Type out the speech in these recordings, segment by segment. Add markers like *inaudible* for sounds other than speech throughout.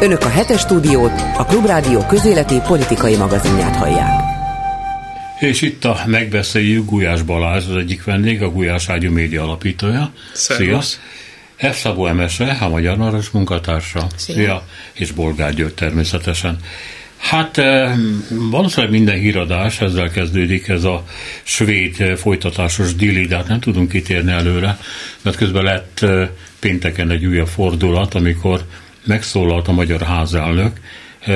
Önök a hetes stúdiót, a Klubrádió közéleti politikai magazinját hallják. És itt a megbeszéljük Gulyás Balázs, az egyik vendég, a Gulyás Ágyú média alapítója. Szia! F. Szabó Emese, a Magyar Naras munkatársa. Szia! Szia. És Bolgár György természetesen. Hát valószínűleg minden híradás ezzel kezdődik, ez a svéd folytatásos dili, de hát nem tudunk kitérni előre, mert közben lett pénteken egy újabb fordulat, amikor megszólalt a magyar házelnök,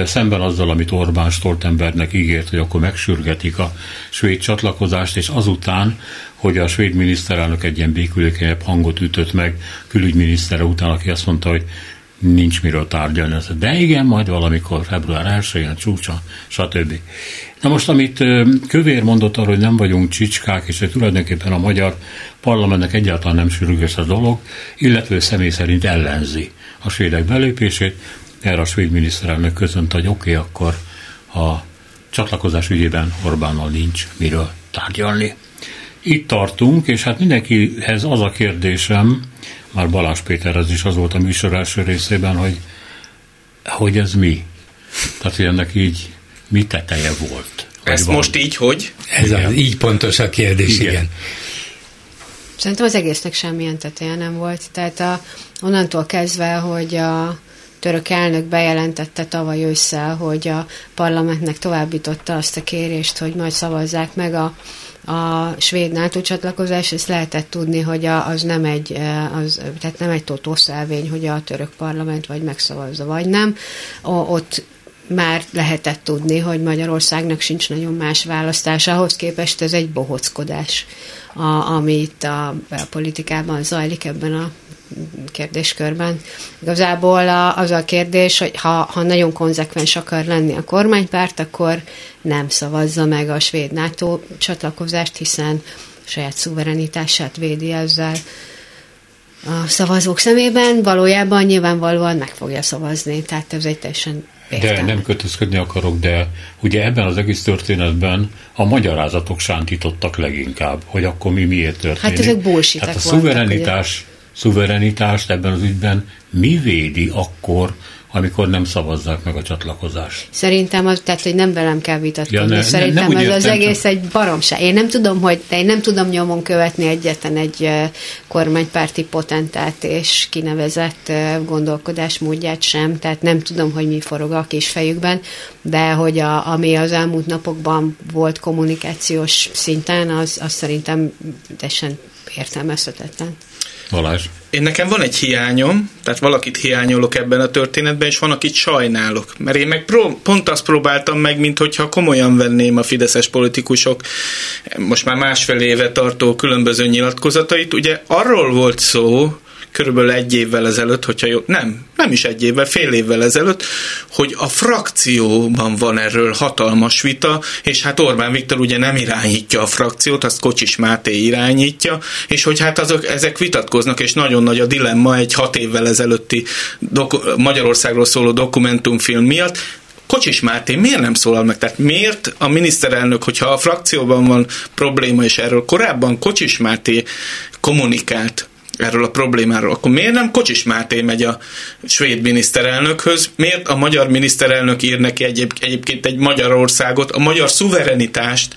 szemben azzal, amit Orbán Stoltenbergnek ígért, hogy akkor megsürgetik a svéd csatlakozást, és azután, hogy a svéd miniszterelnök egy ilyen békülékenyebb hangot ütött meg külügyminisztere után, aki azt mondta, hogy nincs miről tárgyalni. De igen, majd valamikor február 1-én csúcsa, stb. Na most, amit Kövér mondott arról, hogy nem vagyunk csicskák, és hogy tulajdonképpen a magyar parlamentnek egyáltalán nem sürgős a dolog, illetve személy szerint ellenzi a svédek belépését. Erre a svéd miniszterelnök közönt, hogy oké, okay, akkor a csatlakozás ügyében Orbánnal nincs miről tárgyalni. Itt tartunk, és hát mindenkihez az a kérdésem, már Balázs Péterhez is az volt a műsor első részében, hogy, hogy ez mi? Tehát, hogy ennek így mi teteje volt? Ezt van? most így, hogy? Ez az, így pontos a kérdés, igen. igen. Szerintem az egésznek semmilyen teteje nem volt. Tehát a, onnantól kezdve, hogy a török elnök bejelentette tavaly ősszel, hogy a parlamentnek továbbította azt a kérést, hogy majd szavazzák meg a a svéd NATO csatlakozás, ezt lehetett tudni, hogy az nem egy, az, tehát nem egy totószelvény, hogy a török parlament vagy megszavazza, vagy nem. Ott már lehetett tudni, hogy Magyarországnak sincs nagyon más választás. Ahhoz képest ez egy bohockodás, a, ami itt a, a politikában zajlik ebben a kérdéskörben. Igazából a, az a kérdés, hogy ha, ha nagyon konzekvens akar lenni a kormánypárt, akkor nem szavazza meg a svéd NATO csatlakozást, hiszen saját szuverenitását védi ezzel a szavazók szemében, valójában nyilvánvalóan meg fogja szavazni, tehát ez egy teljesen Értem. De nem kötözködni akarok, de ugye ebben az egész történetben a magyarázatok sántítottak leginkább, hogy akkor mi miért történik. Hát ezek bullshitek hát a szuverenitás, voltak, szuverenitást ebben az ügyben mi védi akkor, amikor nem szavazzák meg a csatlakozást. Szerintem az, tehát, hogy nem velem kell vitatkozni. Ja, ne, Szerintem ne, nem ez az egész csak... egy baromság. Én nem tudom, hogy de én nem tudom nyomon követni egyetlen egy kormánypárti potentát és kinevezett gondolkodásmódját sem, tehát nem tudom, hogy mi forog a kis fejükben, de hogy a, ami az elmúlt napokban volt kommunikációs szinten, az, az szerintem teljesen értelmezhetetlen. Balázs? Én nekem van egy hiányom, tehát valakit hiányolok ebben a történetben, és van, akit sajnálok. Mert én meg pró- pont azt próbáltam meg, mint hogyha komolyan venném a fideszes politikusok most már másfél éve tartó különböző nyilatkozatait. Ugye arról volt szó, körülbelül egy évvel ezelőtt, hogyha jó, nem, nem is egy évvel, fél évvel ezelőtt, hogy a frakcióban van erről hatalmas vita, és hát Orbán Viktor ugye nem irányítja a frakciót, azt Kocsis Máté irányítja, és hogy hát azok, ezek vitatkoznak, és nagyon nagy a dilemma egy hat évvel ezelőtti doku- Magyarországról szóló dokumentumfilm miatt, Kocsis Máté miért nem szólal meg? Tehát miért a miniszterelnök, hogyha a frakcióban van probléma, és erről korábban Kocsis Máté kommunikált, erről a problémáról, akkor miért nem Kocsis Máté megy a svéd miniszterelnökhöz? Miért a magyar miniszterelnök ír neki egyéb, egyébként egy Magyarországot, a magyar szuverenitást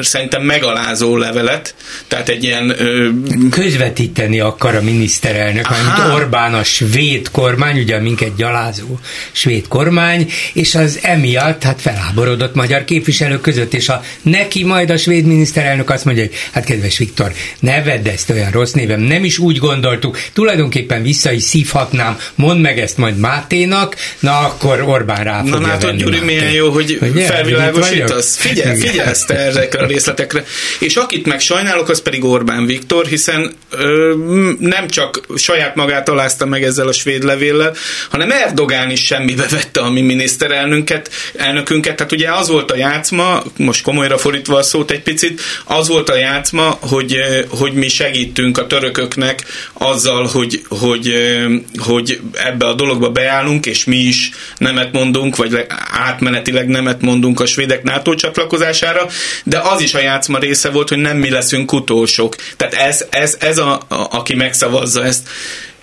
szerintem megalázó levelet, tehát egy ilyen... Ö... Közvetíteni akar a miniszterelnök, mint Orbán a svéd kormány, ugye minket gyalázó svéd kormány, és az emiatt hát feláborodott magyar képviselők között, és a neki majd a svéd miniszterelnök azt mondja, hogy hát kedves Viktor, ne vedd ezt olyan rossz névem, nem is úgy úgy gondoltuk, tulajdonképpen vissza is szívhatnám, mondd meg ezt majd Máténak, na akkor Orbán rá Na látod, Gyuri, milyen jó, hogy Ugye? felvilágosítasz. Figyelj, figyelsz te ezekre a részletekre. És akit meg sajnálok, az pedig Orbán Viktor, hiszen ö, nem csak saját magát alázta meg ezzel a svéd levéllel, hanem Erdogán is semmibe vette a mi miniszterelnöket, elnökünket. Tehát ugye az volt a játszma, most komolyra fordítva a szót egy picit, az volt a játszma, hogy, hogy mi segítünk a törököknek azzal, hogy, hogy, hogy ebbe a dologba beállunk, és mi is nemet mondunk, vagy átmenetileg nemet mondunk a svédek NATO csatlakozására, de az is a játszma része volt, hogy nem mi leszünk utolsók. Tehát ez, ez, ez a, a, aki megszavazza ezt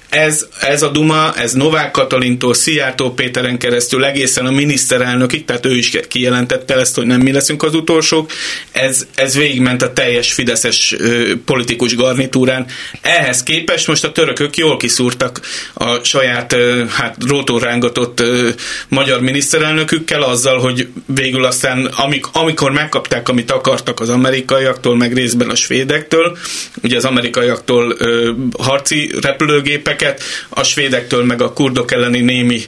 ez, ez a Duma, ez Novák Katalintól, Szijjártó Péteren keresztül egészen a miniszterelnökig, tehát ő is kijelentette ezt, hogy nem mi leszünk az utolsók, ez, ez végigment a teljes fideszes ö, politikus garnitúrán. Ehhez képest most a törökök jól kiszúrtak a saját ö, hát rótórángatott ö, magyar miniszterelnökükkel azzal, hogy végül aztán amik, amikor megkapták, amit akartak az amerikaiaktól, meg részben a svédektől, ugye az amerikaiaktól ö, harci repülőgépeket, őket, a svédektől meg a kurdok elleni némi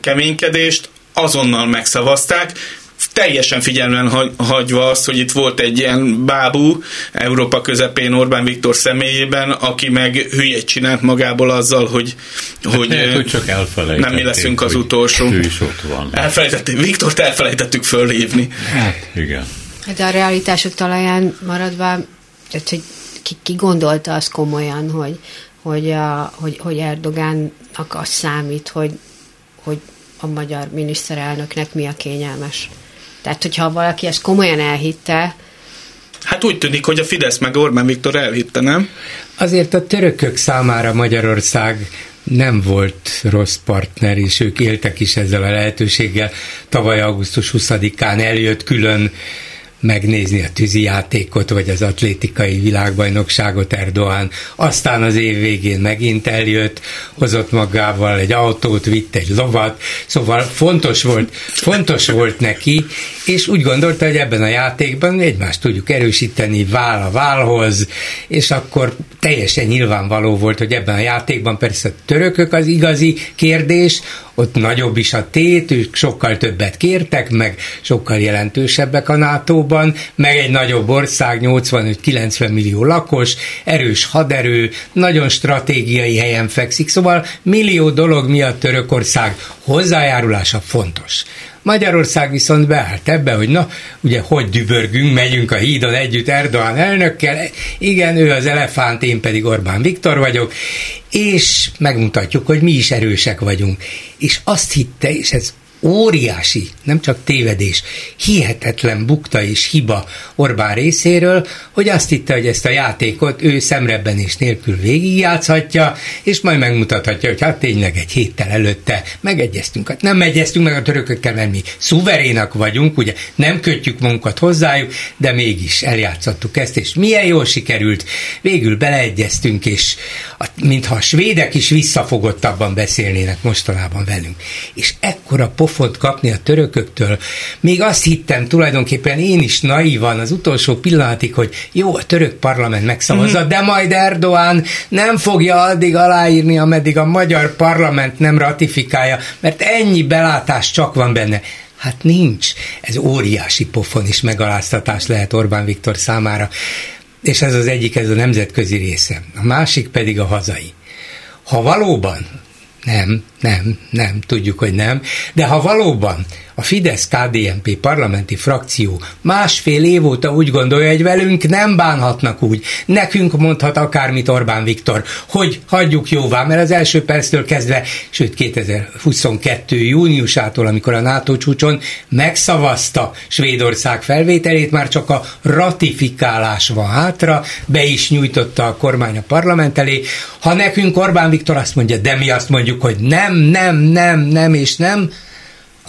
keménykedést, azonnal megszavazták, teljesen figyelmen hagyva azt, hogy itt volt egy ilyen bábú Európa közepén Orbán Viktor személyében, aki meg hülyét csinált magából azzal, hogy, hát hogy, lehet, hogy csak nem mi leszünk az utolsó. Ő is ott van. Elfelejtettük, Viktort elfelejtettük fölhívni. Hát, igen. De a realitások talaján maradva, tehát, hogy ki, ki gondolta azt komolyan, hogy hogy, a, hogy, hogy Erdogánnak az számít, hogy, hogy a magyar miniszterelnöknek mi a kényelmes. Tehát, hogyha valaki ezt komolyan elhitte, Hát úgy tűnik, hogy a Fidesz meg Orbán Viktor elhitte, nem? Azért a törökök számára Magyarország nem volt rossz partner, és ők éltek is ezzel a lehetőséggel. Tavaly augusztus 20-án eljött külön megnézni a tűzijátékot, vagy az atlétikai világbajnokságot Erdoğan. Aztán az év végén megint eljött, hozott magával egy autót, vitt egy lovat, szóval fontos volt, fontos volt neki, és úgy gondolta, hogy ebben a játékban egymást tudjuk erősíteni váll a válhoz, és akkor teljesen nyilvánvaló volt, hogy ebben a játékban persze a törökök az igazi kérdés, ott nagyobb is a tét, ők sokkal többet kértek, meg sokkal jelentősebbek a NATO-ban, meg egy nagyobb ország, 85-90 millió lakos, erős haderő, nagyon stratégiai helyen fekszik, szóval millió dolog miatt Törökország hozzájárulása fontos. Magyarország viszont beállt ebbe, hogy na, ugye hogy dübörgünk, megyünk a hídon együtt Erdoğan elnökkel, igen, ő az elefánt, én pedig Orbán Viktor vagyok, és megmutatjuk, hogy mi is erősek vagyunk. És azt hitte, és ez óriási, nem csak tévedés, hihetetlen bukta és hiba Orbán részéről, hogy azt hitte, hogy ezt a játékot ő szemrebbenés nélkül végigjátszhatja, és majd megmutathatja, hogy hát tényleg egy héttel előtte megegyeztünk. Hát nem egyeztünk meg a törökökkel, mert mi szuverénak vagyunk, ugye nem kötjük magunkat hozzájuk, de mégis eljátszottuk ezt, és milyen jól sikerült, végül beleegyeztünk, és a, mintha a svédek is visszafogottabban beszélnének mostanában velünk. És ekkora pofont kapni a törököktől. Még azt hittem tulajdonképpen én is naívan az utolsó pillanatig, hogy jó, a török parlament megszavazza, mm-hmm. de majd Erdoğan nem fogja addig aláírni, ameddig a magyar parlament nem ratifikálja, mert ennyi belátás csak van benne. Hát nincs. Ez óriási pofon és megaláztatás lehet Orbán Viktor számára. És ez az egyik, ez a nemzetközi része. A másik pedig a hazai. Ha valóban nem, nem, nem, tudjuk, hogy nem. De ha valóban a Fidesz-KDNP parlamenti frakció másfél év óta úgy gondolja, hogy velünk nem bánhatnak úgy, nekünk mondhat akármit Orbán Viktor, hogy hagyjuk jóvá, mert az első perctől kezdve, sőt 2022. júniusától, amikor a NATO csúcson megszavazta Svédország felvételét, már csak a ratifikálás van hátra, be is nyújtotta a kormány a parlament elé. Ha nekünk Orbán Viktor azt mondja, de mi azt mondjuk, hogy nem, nem, nem, nem és nem,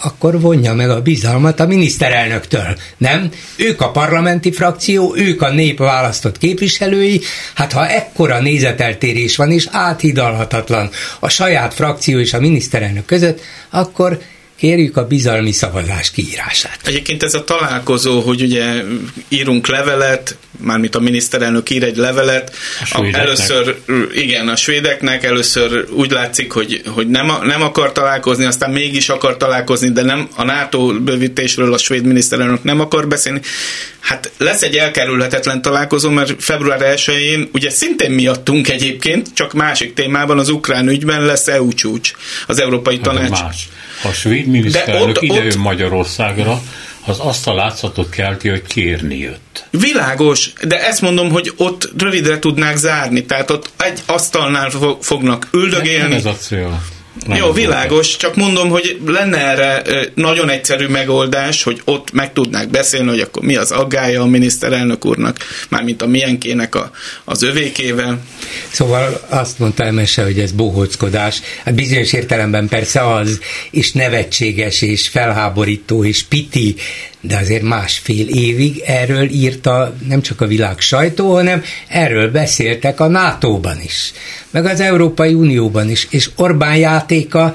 akkor vonja meg a bizalmat a miniszterelnöktől, nem? Ők a parlamenti frakció, ők a nép választott képviselői, hát ha ekkora nézeteltérés van és áthidalhatatlan a saját frakció és a miniszterelnök között, akkor kérjük a bizalmi szavazás kiírását. Egyébként ez a találkozó, hogy ugye írunk levelet, mármint a miniszterelnök ír egy levelet, a a, először, igen, a svédeknek először úgy látszik, hogy, hogy nem, nem akar találkozni, aztán mégis akar találkozni, de nem a NATO bővítésről a svéd miniszterelnök nem akar beszélni. Hát lesz egy elkerülhetetlen találkozó, mert február 1-én, ugye szintén miattunk egyébként, csak másik témában az ukrán ügyben lesz EU csúcs, az Európai hát Tanács. Más. A svéd miniszterelnök ide ott... Magyarországra, az azt a látszatot kelti, hogy kérni jött. Világos, de ezt mondom, hogy ott rövidre tudnák zárni, tehát ott egy asztalnál fognak üldögélni. Nem ez a cél. Jó, világos, csak mondom, hogy lenne erre nagyon egyszerű megoldás, hogy ott meg tudnák beszélni, hogy akkor mi az aggája a miniszterelnök úrnak, mármint a milyenkének a, az övékével. Szóval azt mondta Emese, hogy ez bohóckodás. Hát bizonyos értelemben persze az, és nevetséges, és felháborító, és piti, de azért másfél évig erről írta nem csak a világ sajtó, hanem erről beszéltek a NATO-ban is, meg az Európai Unióban is, és Orbán játéka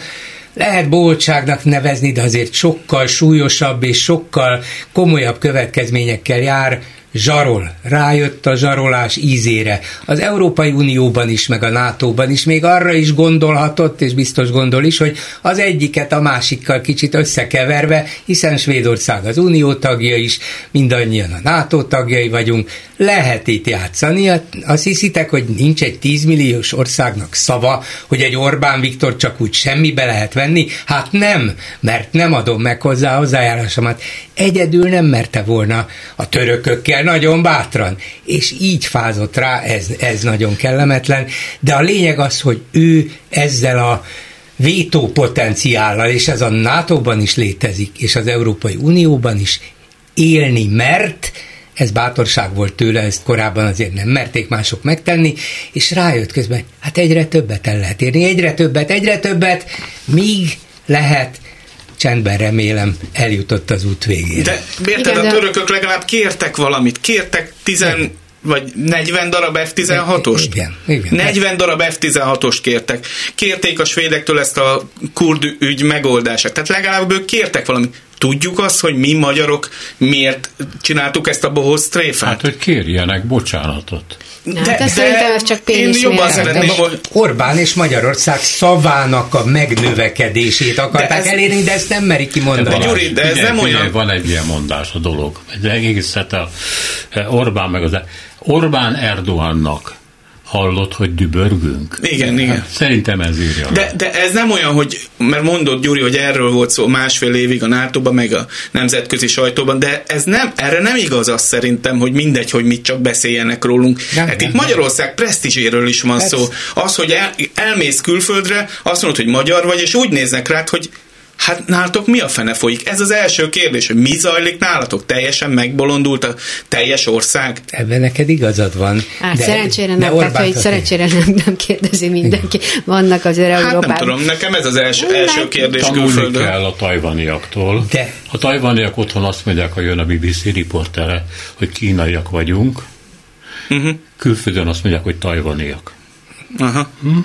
lehet boltságnak nevezni, de azért sokkal súlyosabb és sokkal komolyabb következményekkel jár, zsarol, rájött a zsarolás ízére. Az Európai Unióban is, meg a NATO-ban is még arra is gondolhatott, és biztos gondol is, hogy az egyiket a másikkal kicsit összekeverve, hiszen Svédország az Unió tagja is, mindannyian a NATO tagjai vagyunk, lehet itt játszani. Azt hiszitek, hogy nincs egy 10 milliós országnak szava, hogy egy Orbán Viktor csak úgy semmibe lehet venni? Hát nem, mert nem adom meg hozzá hozzájárásomat. Egyedül nem merte volna a törökökkel nagyon bátran. És így fázott rá, ez, ez nagyon kellemetlen. De a lényeg az, hogy ő ezzel a vétó potenciállal, és ez a NATO-ban is létezik, és az Európai Unióban is élni mert, ez bátorság volt tőle, ezt korábban azért nem merték mások megtenni, és rájött közben, hát egyre többet el lehet érni, egyre többet, egyre többet, míg lehet csendben remélem eljutott az út végére. De érted, a törökök legalább kértek valamit, kértek tizen vagy 40 darab F-16-ost? Igen, igen. 40 darab F-16-ost kértek. Kérték a svédektől ezt a kurd ügy megoldását. Tehát legalább ők kértek valamit. Tudjuk azt, hogy mi magyarok miért csináltuk ezt a bohoz tréfát? Hát, hogy kérjenek bocsánatot. De, hát de, szerintem ez csak pénisz Én jobban szeretném, hogy... Orbán és Magyarország szavának a megnövekedését akarták de ez, elérni, de ezt nem merik kimondani. De, Gyuri, de ez figyelj, nem figyelj, olyan... Van egy ilyen mondás a dolog. De egészet a Orbán meg az... Orbán Erdoğannak hallott, hogy dübörgünk? Igen, igen. Hát, szerintem ez írja. De, de ez nem olyan, hogy, mert mondott Gyuri, hogy erről volt szó másfél évig a nato meg a nemzetközi sajtóban, de ez nem, erre nem igaz az szerintem, hogy mindegy, hogy mit csak beszéljenek rólunk. Nem, hát nem, itt nem. Magyarország presztízséről is van ez... szó. Az, hogy el, elmész külföldre, azt mondod, hogy magyar vagy, és úgy néznek rád, hogy Hát nálatok mi a fene folyik? Ez az első kérdés, hogy mi zajlik nálatok? Teljesen megbolondult a teljes ország? Ebben neked igazad van. Hát de, szerencsére nem, tehát, hogy szerencsére nem, nem kérdezi mindenki. Vannak hát Európában. nem tudom, nekem ez az első, első kérdés Tanulni külföldön. kell a tajvaniaktól. De. A tajvaniak otthon azt mondják, ha jön a BBC riportere, hogy kínaiak vagyunk. Uh-huh. Külföldön azt mondják, hogy tajvaniak. Aha. Hm?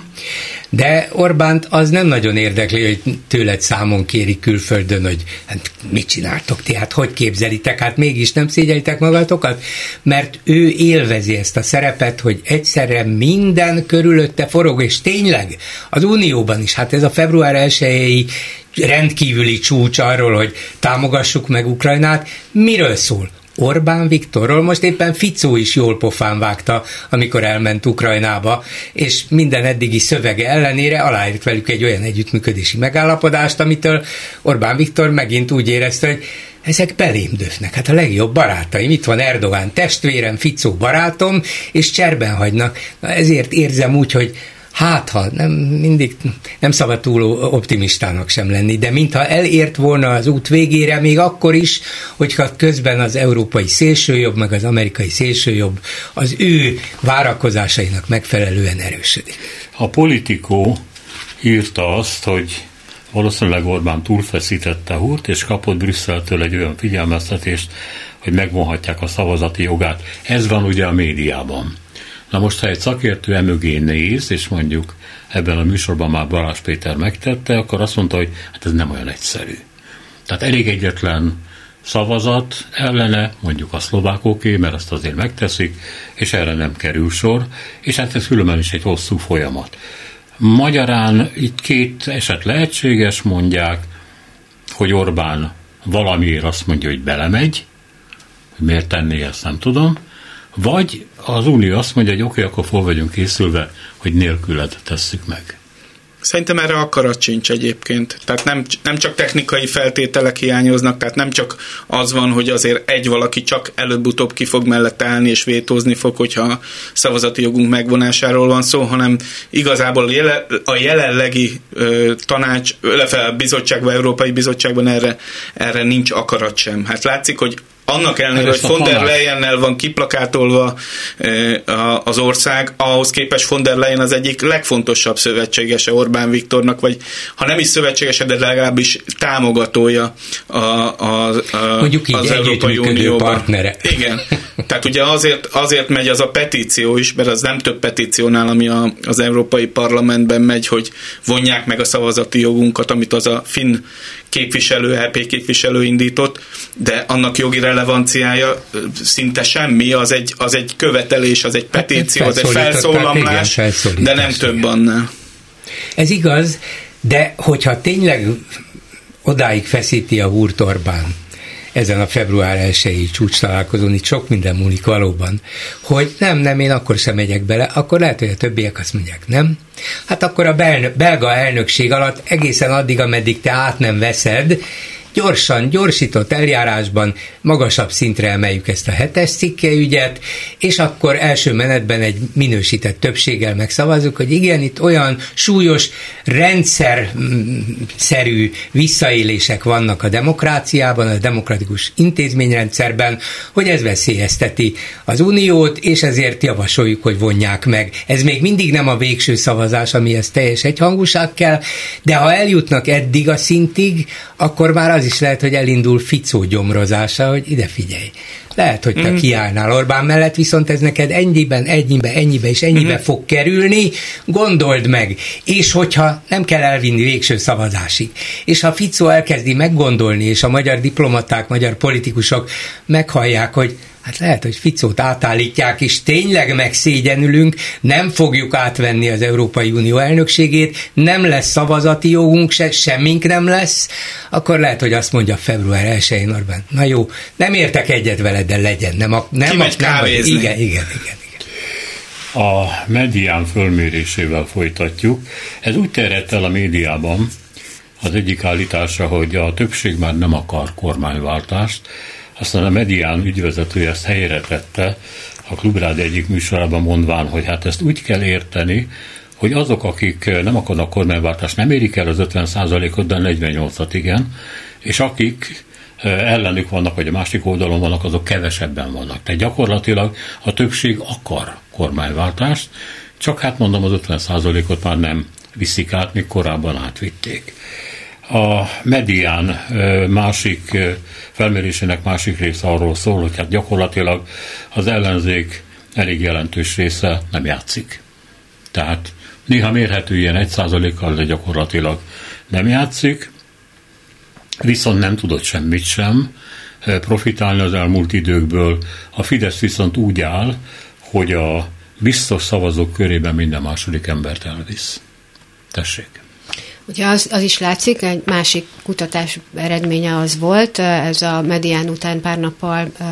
De Orbánt az nem nagyon érdekli, hogy tőled számon kéri külföldön, hogy hát mit csináltok ti, hát hogy képzelitek, hát mégis nem szégyelitek magatokat, mert ő élvezi ezt a szerepet, hogy egyszerre minden körülötte forog, és tényleg az Unióban is, hát ez a február 1 rendkívüli csúcs arról, hogy támogassuk meg Ukrajnát, miről szól? Orbán Viktorról most éppen Ficó is jól pofán vágta, amikor elment Ukrajnába, és minden eddigi szövege ellenére aláírt velük egy olyan együttműködési megállapodást, amitől Orbán Viktor megint úgy érezte, hogy ezek belém döfnek. Hát a legjobb barátaim, itt van Erdogán testvérem, Ficó barátom, és cserben hagynak. Na ezért érzem úgy, hogy hát ha nem mindig nem szabad túl optimistának sem lenni, de mintha elért volna az út végére, még akkor is, hogyha közben az európai szélsőjobb, meg az amerikai szélsőjobb az ő várakozásainak megfelelően erősödik. A politikó írta azt, hogy valószínűleg Orbán túlfeszítette húrt, és kapott Brüsszeltől egy olyan figyelmeztetést, hogy megvonhatják a szavazati jogát. Ez van ugye a médiában. Na most, ha egy szakértő emögé néz, és mondjuk ebben a műsorban már Balázs Péter megtette, akkor azt mondta, hogy hát ez nem olyan egyszerű. Tehát elég egyetlen szavazat ellene, mondjuk a szlovákoké, mert azt azért megteszik, és erre nem kerül sor, és hát ez különben is egy hosszú folyamat. Magyarán itt két eset lehetséges, mondják, hogy Orbán valamiért azt mondja, hogy belemegy, miért tenné ezt nem tudom, vagy az Unió azt mondja, hogy oké, okay, akkor fel vagyunk készülve, hogy nélküled tesszük meg. Szerintem erre akarat sincs egyébként. Tehát nem, nem csak technikai feltételek hiányoznak, tehát nem csak az van, hogy azért egy valaki csak előbb-utóbb ki fog mellett állni és vétózni fog, hogyha szavazati jogunk megvonásáról van szó, hanem igazából a jelenlegi ö, tanács, illetve a bizottságban, Európai Bizottságban erre, erre nincs akarat sem. Hát látszik, hogy annak ellenére, hogy von der Leyennel van kiplakátolva az ország, ahhoz képest von der Leyen az egyik legfontosabb szövetségese Orbán Viktornak, vagy ha nem is szövetségese, de legalábbis támogatója a, a, a, Mondjuk így az Európai Unióban. partnere. *laughs* Igen. Tehát ugye azért, azért megy az a petíció is, mert az nem több petíciónál, ami a, az Európai Parlamentben megy, hogy vonják meg a szavazati jogunkat, amit az a finn képviselő, LP képviselő indított, de annak jogi relevanciája szinte semmi, az egy, az egy követelés, az egy hát petíció, az egy felszólamlás, igen, de nem több annál. Ez igaz, de hogyha tényleg odáig feszíti a húrt Orbán, ezen a február 1-i csúcs találkozón, itt sok minden múlik valóban, hogy nem, nem, én akkor sem megyek bele, akkor lehet, hogy a többiek azt mondják, nem. Hát akkor a belga elnökség alatt egészen addig, ameddig te át nem veszed, gyorsan, gyorsított eljárásban magasabb szintre emeljük ezt a hetes ügyet, és akkor első menetben egy minősített többséggel megszavazzuk, hogy igen, itt olyan súlyos rendszerszerű visszaélések vannak a demokráciában, a demokratikus intézményrendszerben, hogy ez veszélyezteti az uniót, és ezért javasoljuk, hogy vonják meg. Ez még mindig nem a végső szavazás, amihez teljes egyhangúság kell, de ha eljutnak eddig a szintig, akkor már az is lehet, hogy elindul Ficó gyomrozása, hogy ide figyelj. Lehet, hogy te mm. kiállnál Orbán mellett, viszont ez neked ennyiben, ennyibe, ennyibe és ennyibe mm. fog kerülni, gondold meg. És hogyha nem kell elvinni végső szavazásig, és ha Ficó elkezdi meggondolni, és a magyar diplomaták, magyar politikusok meghallják, hogy hát lehet, hogy Ficót átállítják, és tényleg megszégyenülünk, nem fogjuk átvenni az Európai Unió elnökségét, nem lesz szavazati jogunk, se, semmink nem lesz, akkor lehet, hogy azt mondja február 1-én Orbán, na jó, nem értek egyet veled, de legyen, nem, a, nem, nem, nem vagy, igen, igen, igen, igen. A medián fölmérésével folytatjuk. Ez úgy terjedt el a médiában, az egyik állítása, hogy a többség már nem akar kormányváltást, aztán a medián ügyvezetője ezt helyre tette, a Klubrád egyik műsorában mondván, hogy hát ezt úgy kell érteni, hogy azok, akik nem akarnak kormányváltást, nem érik el az 50%-ot, de 48-at igen, és akik ellenük vannak, vagy a másik oldalon vannak, azok kevesebben vannak. Tehát gyakorlatilag a többség akar kormányváltást, csak hát mondom, az 50%-ot már nem viszik át, míg korábban átvitték. A medián másik felmérésének másik része arról szól, hogy hát gyakorlatilag az ellenzék elég jelentős része nem játszik. Tehát néha mérhető ilyen egy százalékkal, de gyakorlatilag nem játszik, viszont nem tudott semmit sem profitálni az elmúlt időkből. A Fidesz viszont úgy áll, hogy a biztos szavazók körében minden második embert elvisz. Tessék. Ugye az, az is látszik, egy másik kutatás eredménye az volt, ez a medián után pár nappal uh,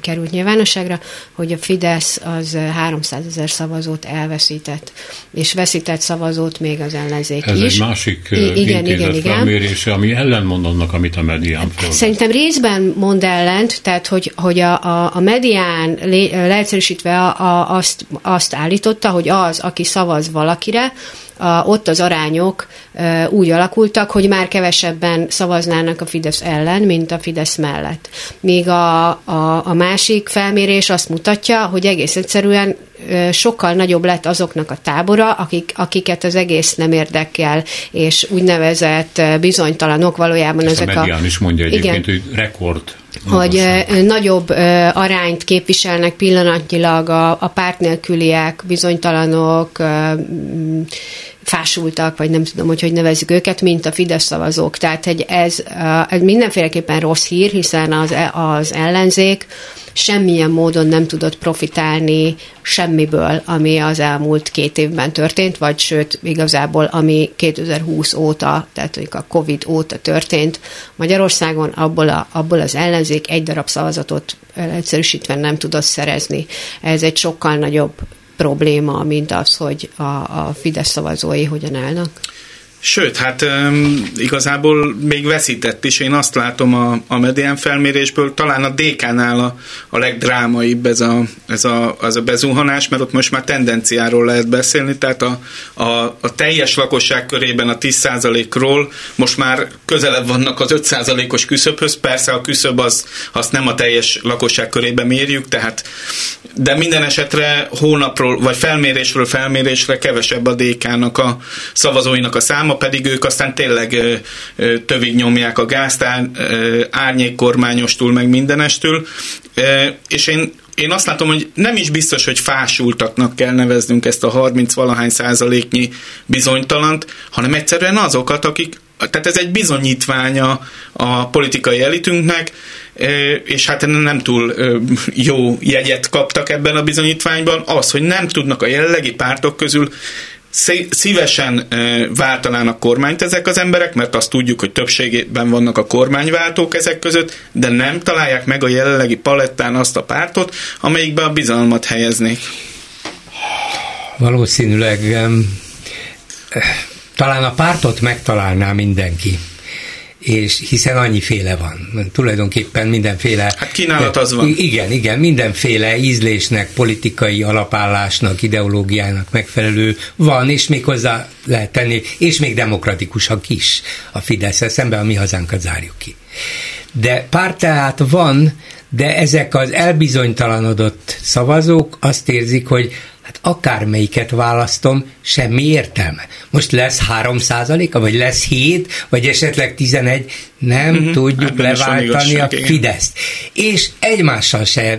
került nyilvánosságra, hogy a Fidesz az 300 ezer szavazót elveszített, és veszített szavazót még az ellenzék ez is. Ez egy másik I- igen, igen, igen. felmérése, ami ellentmond annak, amit a medián föl. Szerintem részben mond ellent, tehát hogy, hogy a, a, a medián leegyszerűsítve a, a, azt, azt állította, hogy az, aki szavaz valakire, a, ott az arányok e, úgy alakultak, hogy már kevesebben szavaznának a Fidesz ellen, mint a Fidesz mellett. Míg a, a, a másik felmérés azt mutatja, hogy egész egyszerűen sokkal nagyobb lett azoknak a tábora, akik, akiket az egész nem érdekel, és úgynevezett bizonytalanok valójában Ezt ezek a... a is mondja egyébként, igen, hogy rekord hogy nagyobb arányt képviselnek pillanatnyilag a, a párt nélküliek, bizonytalanok, fásultak, vagy nem tudom, hogy hogy nevezzük őket, mint a Fidesz szavazók. Tehát hogy ez, ez mindenféleképpen rossz hír, hiszen az, az ellenzék semmilyen módon nem tudott profitálni semmiből, ami az elmúlt két évben történt, vagy sőt, igazából ami 2020 óta, tehát a Covid óta történt Magyarországon, abból, a, abból az ellenzék egy darab szavazatot egyszerűsítve nem tudott szerezni. Ez egy sokkal nagyobb probléma, mint az, hogy a, a Fidesz szavazói hogyan állnak. Sőt, hát um, igazából még veszített is. Én azt látom a, a medián felmérésből, talán a DK-nál a, a legdrámaibb ez a, ez, a, az a bezuhanás, mert ott most már tendenciáról lehet beszélni, tehát a, a, a teljes lakosság körében a 10%-ról most már közelebb vannak az 5%-os küszöbhöz, persze a küszöb az, azt nem a teljes lakosság körében mérjük, tehát de minden esetre hónapról, vagy felmérésről felmérésre kevesebb a DK-nak a szavazóinak a száma, pedig ők aztán tényleg tövig nyomják a gázt, árnyékkormányostól, meg mindenestől, és én én azt látom, hogy nem is biztos, hogy fásultaknak kell neveznünk ezt a 30 valahány százaléknyi bizonytalant, hanem egyszerűen azokat, akik, tehát ez egy bizonyítványa a politikai elitünknek, és hát nem túl jó jegyet kaptak ebben a bizonyítványban, az, hogy nem tudnak a jelenlegi pártok közül szívesen váltanának kormányt ezek az emberek, mert azt tudjuk, hogy többségében vannak a kormányváltók ezek között, de nem találják meg a jelenlegi palettán azt a pártot, amelyikbe a bizalmat helyeznék. Valószínűleg talán a pártot megtalálná mindenki és hiszen annyiféle van. Tulajdonképpen mindenféle... Hát kínálat az van. Igen, igen, mindenféle ízlésnek, politikai alapállásnak, ideológiának megfelelő van, és még hozzá lehet tenni, és még demokratikusak is a fidesz szemben a mi hazánkat zárjuk ki. De párt tehát van, de ezek az elbizonytalanodott szavazók azt érzik, hogy hát akármelyiket választom, semmi értelme. Most lesz 3 a vagy lesz 7, vagy esetleg 11, nem uh-huh. tudjuk hát leváltani a Fideszt. És egymással se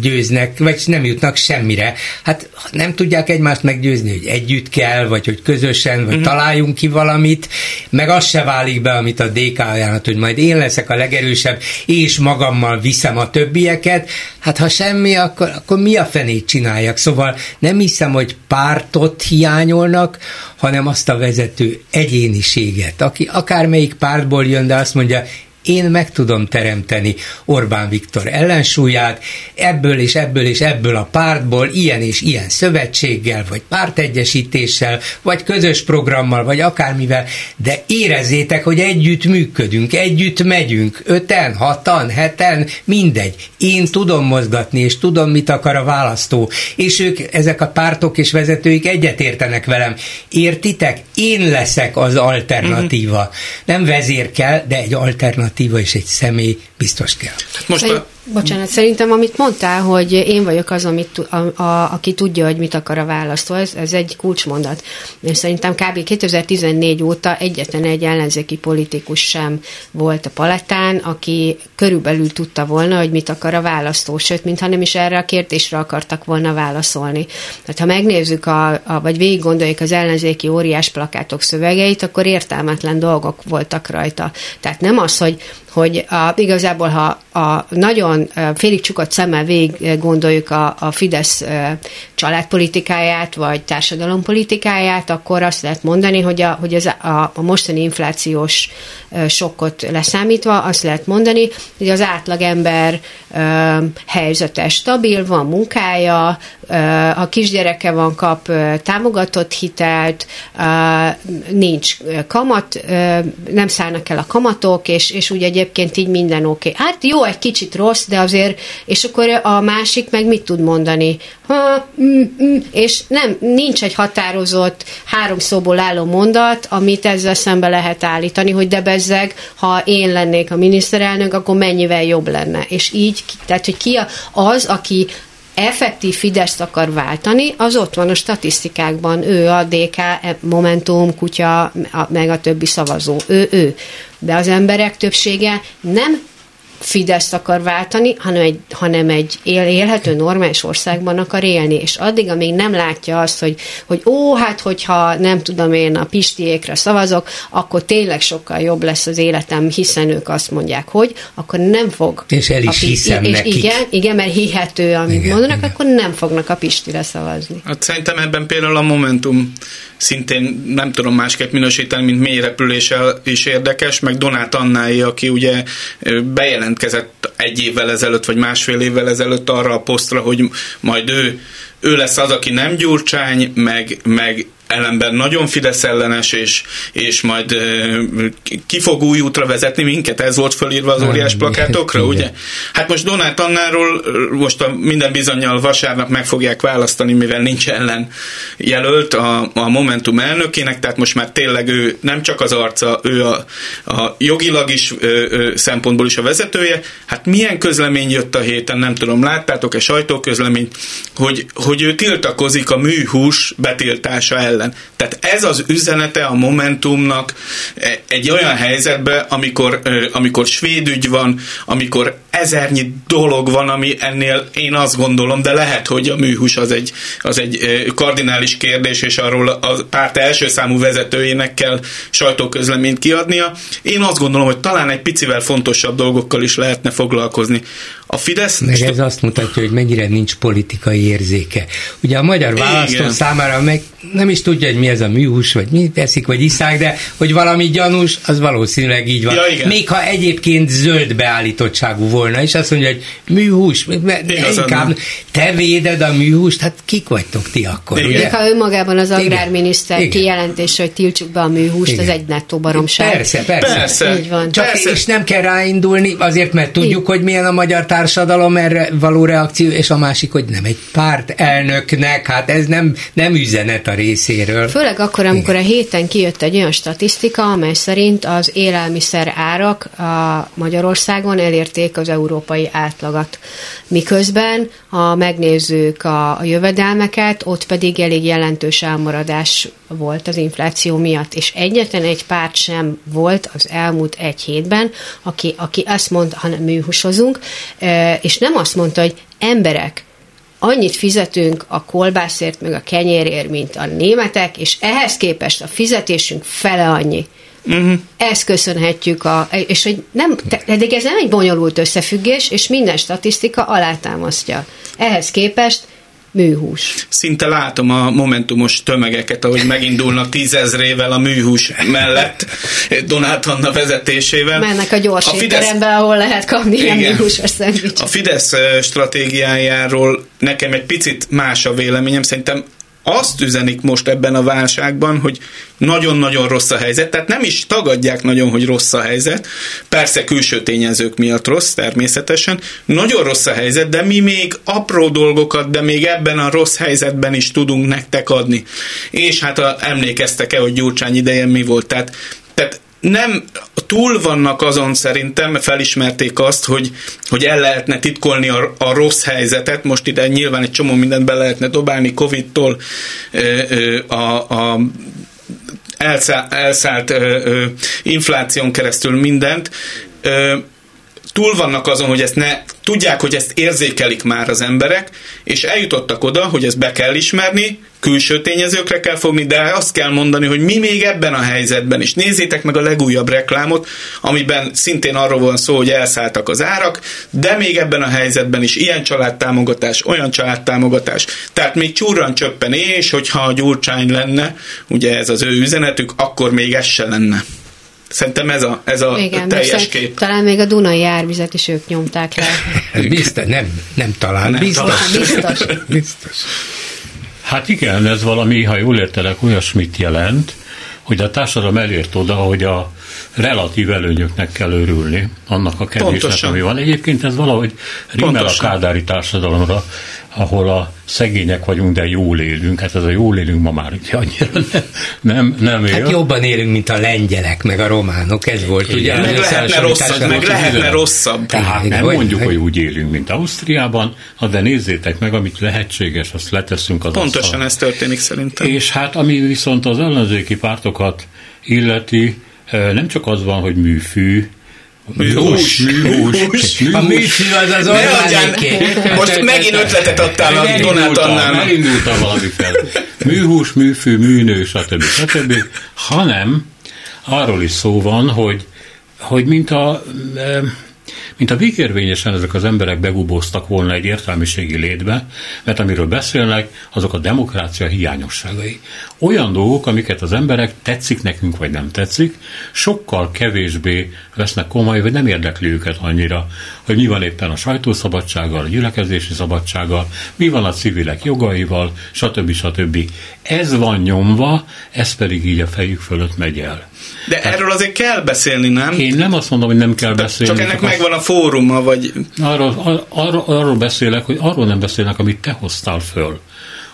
győznek, vagy nem jutnak semmire. Hát nem tudják egymást meggyőzni, hogy együtt kell, vagy hogy közösen, vagy uh-huh. találjunk ki valamit, meg az se válik be, amit a DK ajánlat, hogy majd én leszek a legerősebb, és magammal viszem a többieket. Hát ha semmi, akkor, akkor mi a fenét csináljak? Szóval nem hiszem, hogy pártot hiányolnak, hanem azt a vezető egyéniséget, aki akármelyik pártból jön, de azt mondja, én meg tudom teremteni Orbán Viktor ellensúlyát, ebből és ebből és ebből a pártból, ilyen és ilyen szövetséggel, vagy pártegyesítéssel, vagy közös programmal, vagy akármivel, de érezzétek, hogy együtt működünk, együtt megyünk, öten, hatan, heten, mindegy. Én tudom mozgatni, és tudom, mit akar a választó, és ők, ezek a pártok és vezetőik egyetértenek velem. Értitek? Én leszek az alternatíva. Mm-hmm. Nem vezér kell, de egy alternatíva alternatíva és egy személy biztos kell. Most a... Bocsánat, szerintem amit mondtál, hogy én vagyok az, amit, a, a, aki tudja, hogy mit akar a választó, ez, ez egy kulcsmondat. És szerintem kb. 2014 óta egyetlen egy ellenzéki politikus sem volt a palettán, aki körülbelül tudta volna, hogy mit akar a választó, sőt, mintha nem is erre a kérdésre akartak volna válaszolni. Tehát ha megnézzük, a, a, vagy végig gondoljuk az ellenzéki óriás plakátok szövegeit, akkor értelmetlen dolgok voltak rajta. Tehát nem az, hogy hogy a, igazából, ha a nagyon félig csukott szemmel végig gondoljuk a, a Fidesz családpolitikáját, vagy társadalompolitikáját, akkor azt lehet mondani, hogy a, hogy az, a, a mostani inflációs sokkot leszámítva, azt lehet mondani, hogy az átlagember helyzete stabil, van munkája, a kisgyereke van, kap támogatott hitelt, nincs kamat, nem szállnak el a kamatok, és, és úgy egyébként így minden oké. Okay. Hát jó, egy kicsit rossz, de azért, és akkor a másik meg mit tud mondani? Ha, mm, mm, és nem, nincs egy határozott három szóból álló mondat, amit ezzel szembe lehet állítani, hogy de bezzeg, ha én lennék a miniszterelnök, akkor mennyivel jobb lenne. És így, tehát, hogy ki az, aki effektív Fideszt akar váltani, az ott van a statisztikákban. Ő a DK, Momentum, Kutya, meg a többi szavazó. Ő, ő. De az emberek többsége nem Fideszt akar váltani, hanem egy, hanem egy él, élhető normális országban akar élni, és addig, amíg nem látja azt, hogy, hogy ó, hát hogyha nem tudom én a pistiékre szavazok, akkor tényleg sokkal jobb lesz az életem, hiszen ők azt mondják, hogy akkor nem fog. És el is hiszem és nekik. Igen, igen, mert hihető, amit igen, mondanak, igen. akkor nem fognak a pistire szavazni. Hát szerintem ebben például a Momentum szintén nem tudom másképp minősíteni, mint mély repüléssel is érdekes, meg Donát Annái, aki ugye bejelent jelentkezett egy évvel ezelőtt, vagy másfél évvel ezelőtt arra a posztra, hogy majd ő, ő lesz az, aki nem Gyurcsány, meg, meg ellenben nagyon Fidesz ellenes, és, és majd ki fog új útra vezetni minket, ez volt fölírva az óriás plakátokra, ugye? Hát most Donát Annáról most a minden bizonyal vasárnap meg fogják választani, mivel nincs ellen jelölt a, a Momentum elnökének, tehát most már tényleg ő nem csak az arca, ő a, a jogilag is ö, ö, szempontból is a vezetője. Hát milyen közlemény jött a héten, nem tudom, láttátok-e sajtóközleményt, hogy, hogy ő tiltakozik a műhús betiltása ellen ellen. Tehát ez az üzenete a Momentumnak egy olyan helyzetben, amikor, amikor svéd ügy van, amikor ezernyi dolog van, ami ennél én azt gondolom, de lehet, hogy a műhús az egy, az egy kardinális kérdés, és arról a párt első számú vezetőjének kell sajtóközleményt kiadnia. Én azt gondolom, hogy talán egy picivel fontosabb dolgokkal is lehetne foglalkozni. A Fidesz... Meg ez azt mutatja, hogy mennyire nincs politikai érzéke. Ugye a magyar választó számára meg nem is tudja, hogy mi ez a műhús, vagy mi teszik, vagy iszák, de hogy valami gyanús, az valószínűleg így van. Ja, Még ha egyébként zöld beállítottságú volna, és azt mondja, hogy műhús, inkább te véded a műhúst, hát kik vagytok ti akkor? Igen. Ugye? Ha önmagában az agrárminiszter Igen. kijelentése, hogy tiltsuk be a műhúst, Igen. az egy nettó baromság. Persze, persze. persze. Így van. Csak persze. és nem kell ráindulni, azért, mert tudjuk, hogy milyen a magyar társadalom erre való reakció, és a másik, hogy nem egy párt elnöknek, hát ez nem, nem üzenet a részéről. Főleg akkor, amikor Igen. a héten kijött egy olyan statisztika, amely szerint az élelmiszer árak a Magyarországon elérték az európai átlagat. Miközben, ha megnézzük a, a jövedelmeket, ott pedig elég jelentős elmaradás volt az infláció miatt, és egyetlen egy párt sem volt az elmúlt egy hétben, aki, aki azt mondta, hanem műhúsozunk, és nem azt mondta, hogy emberek, annyit fizetünk a kolbászért, meg a kenyérért, mint a németek, és ehhez képest a fizetésünk fele annyi. Uh-huh. Ezt köszönhetjük, a, és hogy nem, eddig ez nem egy bonyolult összefüggés, és minden statisztika alátámasztja. Ehhez képest műhús. Szinte látom a momentumos tömegeket, ahogy megindulnak tízezrével a műhús mellett Donát Anna vezetésével. Mennek a gyors a Fidesz... étterembe, ahol lehet kapni ilyen műhúsos szendvicset. A Fidesz stratégiájáról nekem egy picit más a véleményem. Szerintem azt üzenik most ebben a válságban, hogy nagyon-nagyon rossz a helyzet, tehát nem is tagadják nagyon, hogy rossz a helyzet, persze külső tényezők miatt rossz, természetesen, nagyon rossz a helyzet, de mi még apró dolgokat, de még ebben a rossz helyzetben is tudunk nektek adni. És hát a, emlékeztek-e, hogy Gyurcsány idején mi volt, tehát, tehát nem túl vannak azon szerintem, felismerték azt, hogy, hogy el lehetne titkolni a, a rossz helyzetet, most ide nyilván egy csomó mindent be lehetne dobálni, Covid-tól a, a elszállt, elszállt infláción keresztül mindent. Túl vannak azon, hogy ezt ne, tudják, hogy ezt érzékelik már az emberek, és eljutottak oda, hogy ezt be kell ismerni, külső tényezőkre kell fogni, de azt kell mondani, hogy mi még ebben a helyzetben is. Nézzétek meg a legújabb reklámot, amiben szintén arról van szó, hogy elszálltak az árak, de még ebben a helyzetben is ilyen családtámogatás, olyan családtámogatás. Tehát még csúran csöppen, és hogyha a gyurcsány lenne, ugye ez az ő üzenetük, akkor még ez se lenne. Szerintem ez a, ez a Igen, teljes kép. Talán még a Dunai árvizet is ők nyomták le. *laughs* biztos, nem, nem talán, nem, biztos. Talán. biztos. *laughs* biztos. Hát igen, ez valami, ha jól értelek, olyasmit jelent, hogy a társadalom elért oda, hogy a relatív előnyöknek kell örülni, annak a kevésnek, ami van. Egyébként ez valahogy rimmel a kádári társadalomra, ahol a szegények vagyunk, de jól élünk. Hát ez a jól élünk ma már annyira nem, nem él. Hát jobban élünk, mint a lengyelek, meg a románok, ez volt ugye. Meg lehetne rosszabb, meg lehetne rosszabb. Tehát nem vagy, mondjuk, hogy úgy élünk, mint Ausztriában, de nézzétek meg, amit lehetséges, azt leteszünk az Pontosan asztal. ez történik szerintem. És hát ami viszont az ellenzéki pártokat illeti, nem csak az van, hogy műfű, Műhús. Műhús. A műfű az az Orbánéké. Most megint ötletet adtál a Donát Annának. Elindultam valami fel. Műhús, műfű, műnő, stb. stb. Hanem arról is szó van, hogy, hogy mint a mint a végérvényesen ezek az emberek begubóztak volna egy értelmiségi létbe, mert amiről beszélnek, azok a demokrácia hiányosságai. Olyan dolgok, amiket az emberek tetszik nekünk, vagy nem tetszik, sokkal kevésbé vesznek komoly, vagy nem érdekli őket annyira, hogy mi van éppen a sajtószabadsággal, a gyülekezési szabadsággal, mi van a civilek jogaival, stb. stb. Ez van nyomva, ez pedig így a fejük fölött megy el. De Tehát erről azért kell beszélni, nem? Én nem azt mondom, hogy nem kell beszélni. Csak ennek megvan a fóruma, vagy... Arról, arról, arról beszélek, hogy arról nem beszélnek, amit te hoztál föl.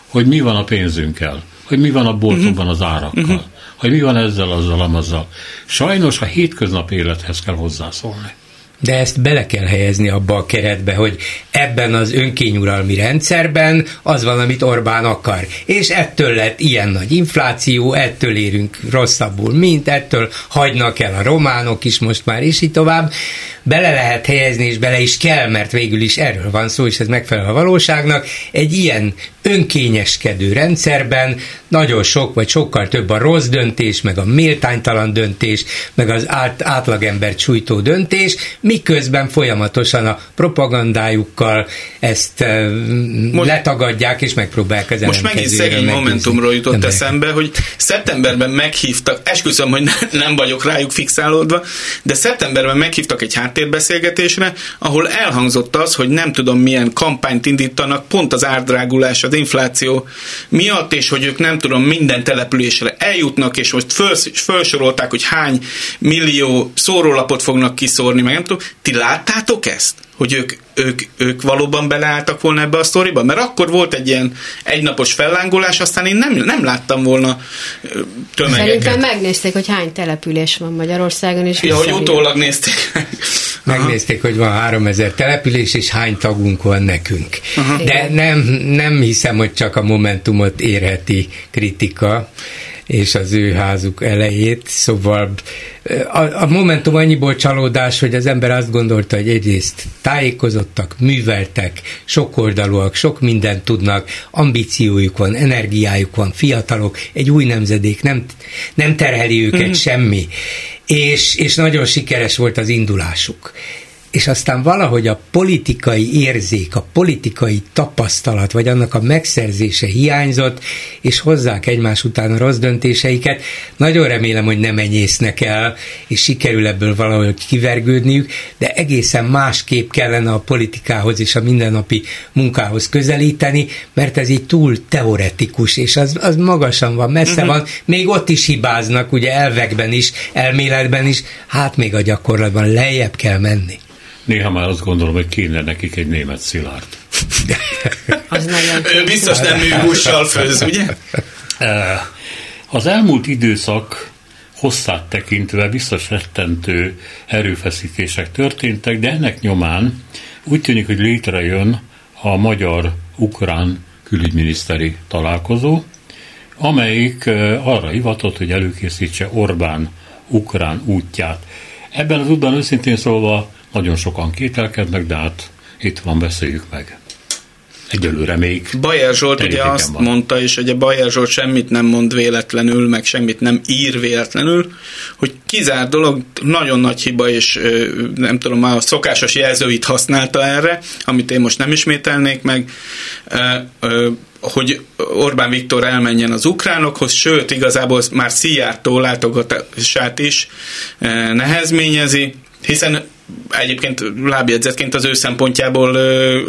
Hogy mi van a pénzünkkel, hogy mi van a boltokban az árakkal, uh-huh. hogy mi van ezzel, azzal, amazzal. Sajnos a hétköznap élethez kell hozzászólni de ezt bele kell helyezni abba a keretbe, hogy ebben az önkényuralmi rendszerben az van, amit Orbán akar. És ettől lett ilyen nagy infláció, ettől érünk rosszabbul, mint ettől hagynak el a románok is most már, és így tovább. Bele lehet helyezni, és bele is kell, mert végül is erről van szó, és ez megfelel a valóságnak. Egy ilyen önkényeskedő rendszerben nagyon sok, vagy sokkal több a rossz döntés, meg a méltánytalan döntés, meg az át, átlagember csújtó döntés, miközben folyamatosan a propagandájukkal ezt uh, most, letagadják, és megpróbálják az Most megint szegény momentumról jutott emberek. eszembe, hogy szeptemberben meghívtak, esküszöm, hogy nem vagyok rájuk fixálódva, de szeptemberben meghívtak egy háttérbeszélgetésre, ahol elhangzott az, hogy nem tudom milyen kampányt indítanak pont az árdrágulás, az infláció miatt, és hogy ők nem tudom minden településre eljutnak, és most föl, felsorolták, hogy hány millió szórólapot fognak kiszórni, meg nem tudom. Ti láttátok ezt? hogy ők, ők, ők valóban beleálltak volna ebbe a sztoriba? Mert akkor volt egy ilyen egynapos fellángolás, aztán én nem, nem láttam volna tömegeket. Szerintem megnézték, hogy hány település van Magyarországon, és Ja, hogy utólag nézték. *laughs* Megnézték, hogy van 3000 település, és hány tagunk van nekünk. Aha. De nem, nem hiszem, hogy csak a Momentumot érheti kritika és az ő házuk elejét, szóval a, a Momentum annyiból csalódás, hogy az ember azt gondolta, hogy egyrészt tájékozottak, műveltek, sokoldalúak, sok mindent tudnak, ambíciójuk van, energiájuk van, fiatalok, egy új nemzedék, nem, nem terheli őket mm. semmi, és, és nagyon sikeres volt az indulásuk és aztán valahogy a politikai érzék, a politikai tapasztalat, vagy annak a megszerzése hiányzott, és hozzák egymás után a rossz döntéseiket. Nagyon remélem, hogy nem enyésznek el, és sikerül ebből valahogy kivergődniük, de egészen másképp kellene a politikához és a mindennapi munkához közelíteni, mert ez így túl teoretikus, és az, az magasan van, messze uh-huh. van, még ott is hibáznak, ugye elvekben is, elméletben is, hát még a gyakorlatban lejjebb kell menni. Néha már azt gondolom, hogy kéne nekik egy német szilárd. *laughs* Az nagyon Biztos nem műhússal főz, ugye? *laughs* Az elmúlt időszak hosszát tekintve biztos rettentő erőfeszítések történtek, de ennek nyomán úgy tűnik, hogy létrejön a magyar-ukrán külügyminiszteri találkozó, amelyik arra hivatott, hogy előkészítse Orbán ukrán útját. Ebben az útban őszintén szólva nagyon sokan kételkednek, de hát itt van, beszéljük meg. Egyelőre még. Bajer Zsolt ugye azt van. mondta, és ugye Bajer Zsolt semmit nem mond véletlenül, meg semmit nem ír véletlenül, hogy kizár dolog, nagyon nagy hiba, és nem tudom, már a szokásos jelzőit használta erre, amit én most nem ismételnék meg, hogy Orbán Viktor elmenjen az ukránokhoz, sőt, igazából már Szijjártó látogatását is nehezményezi, hiszen egyébként lábjegyzetként az ő szempontjából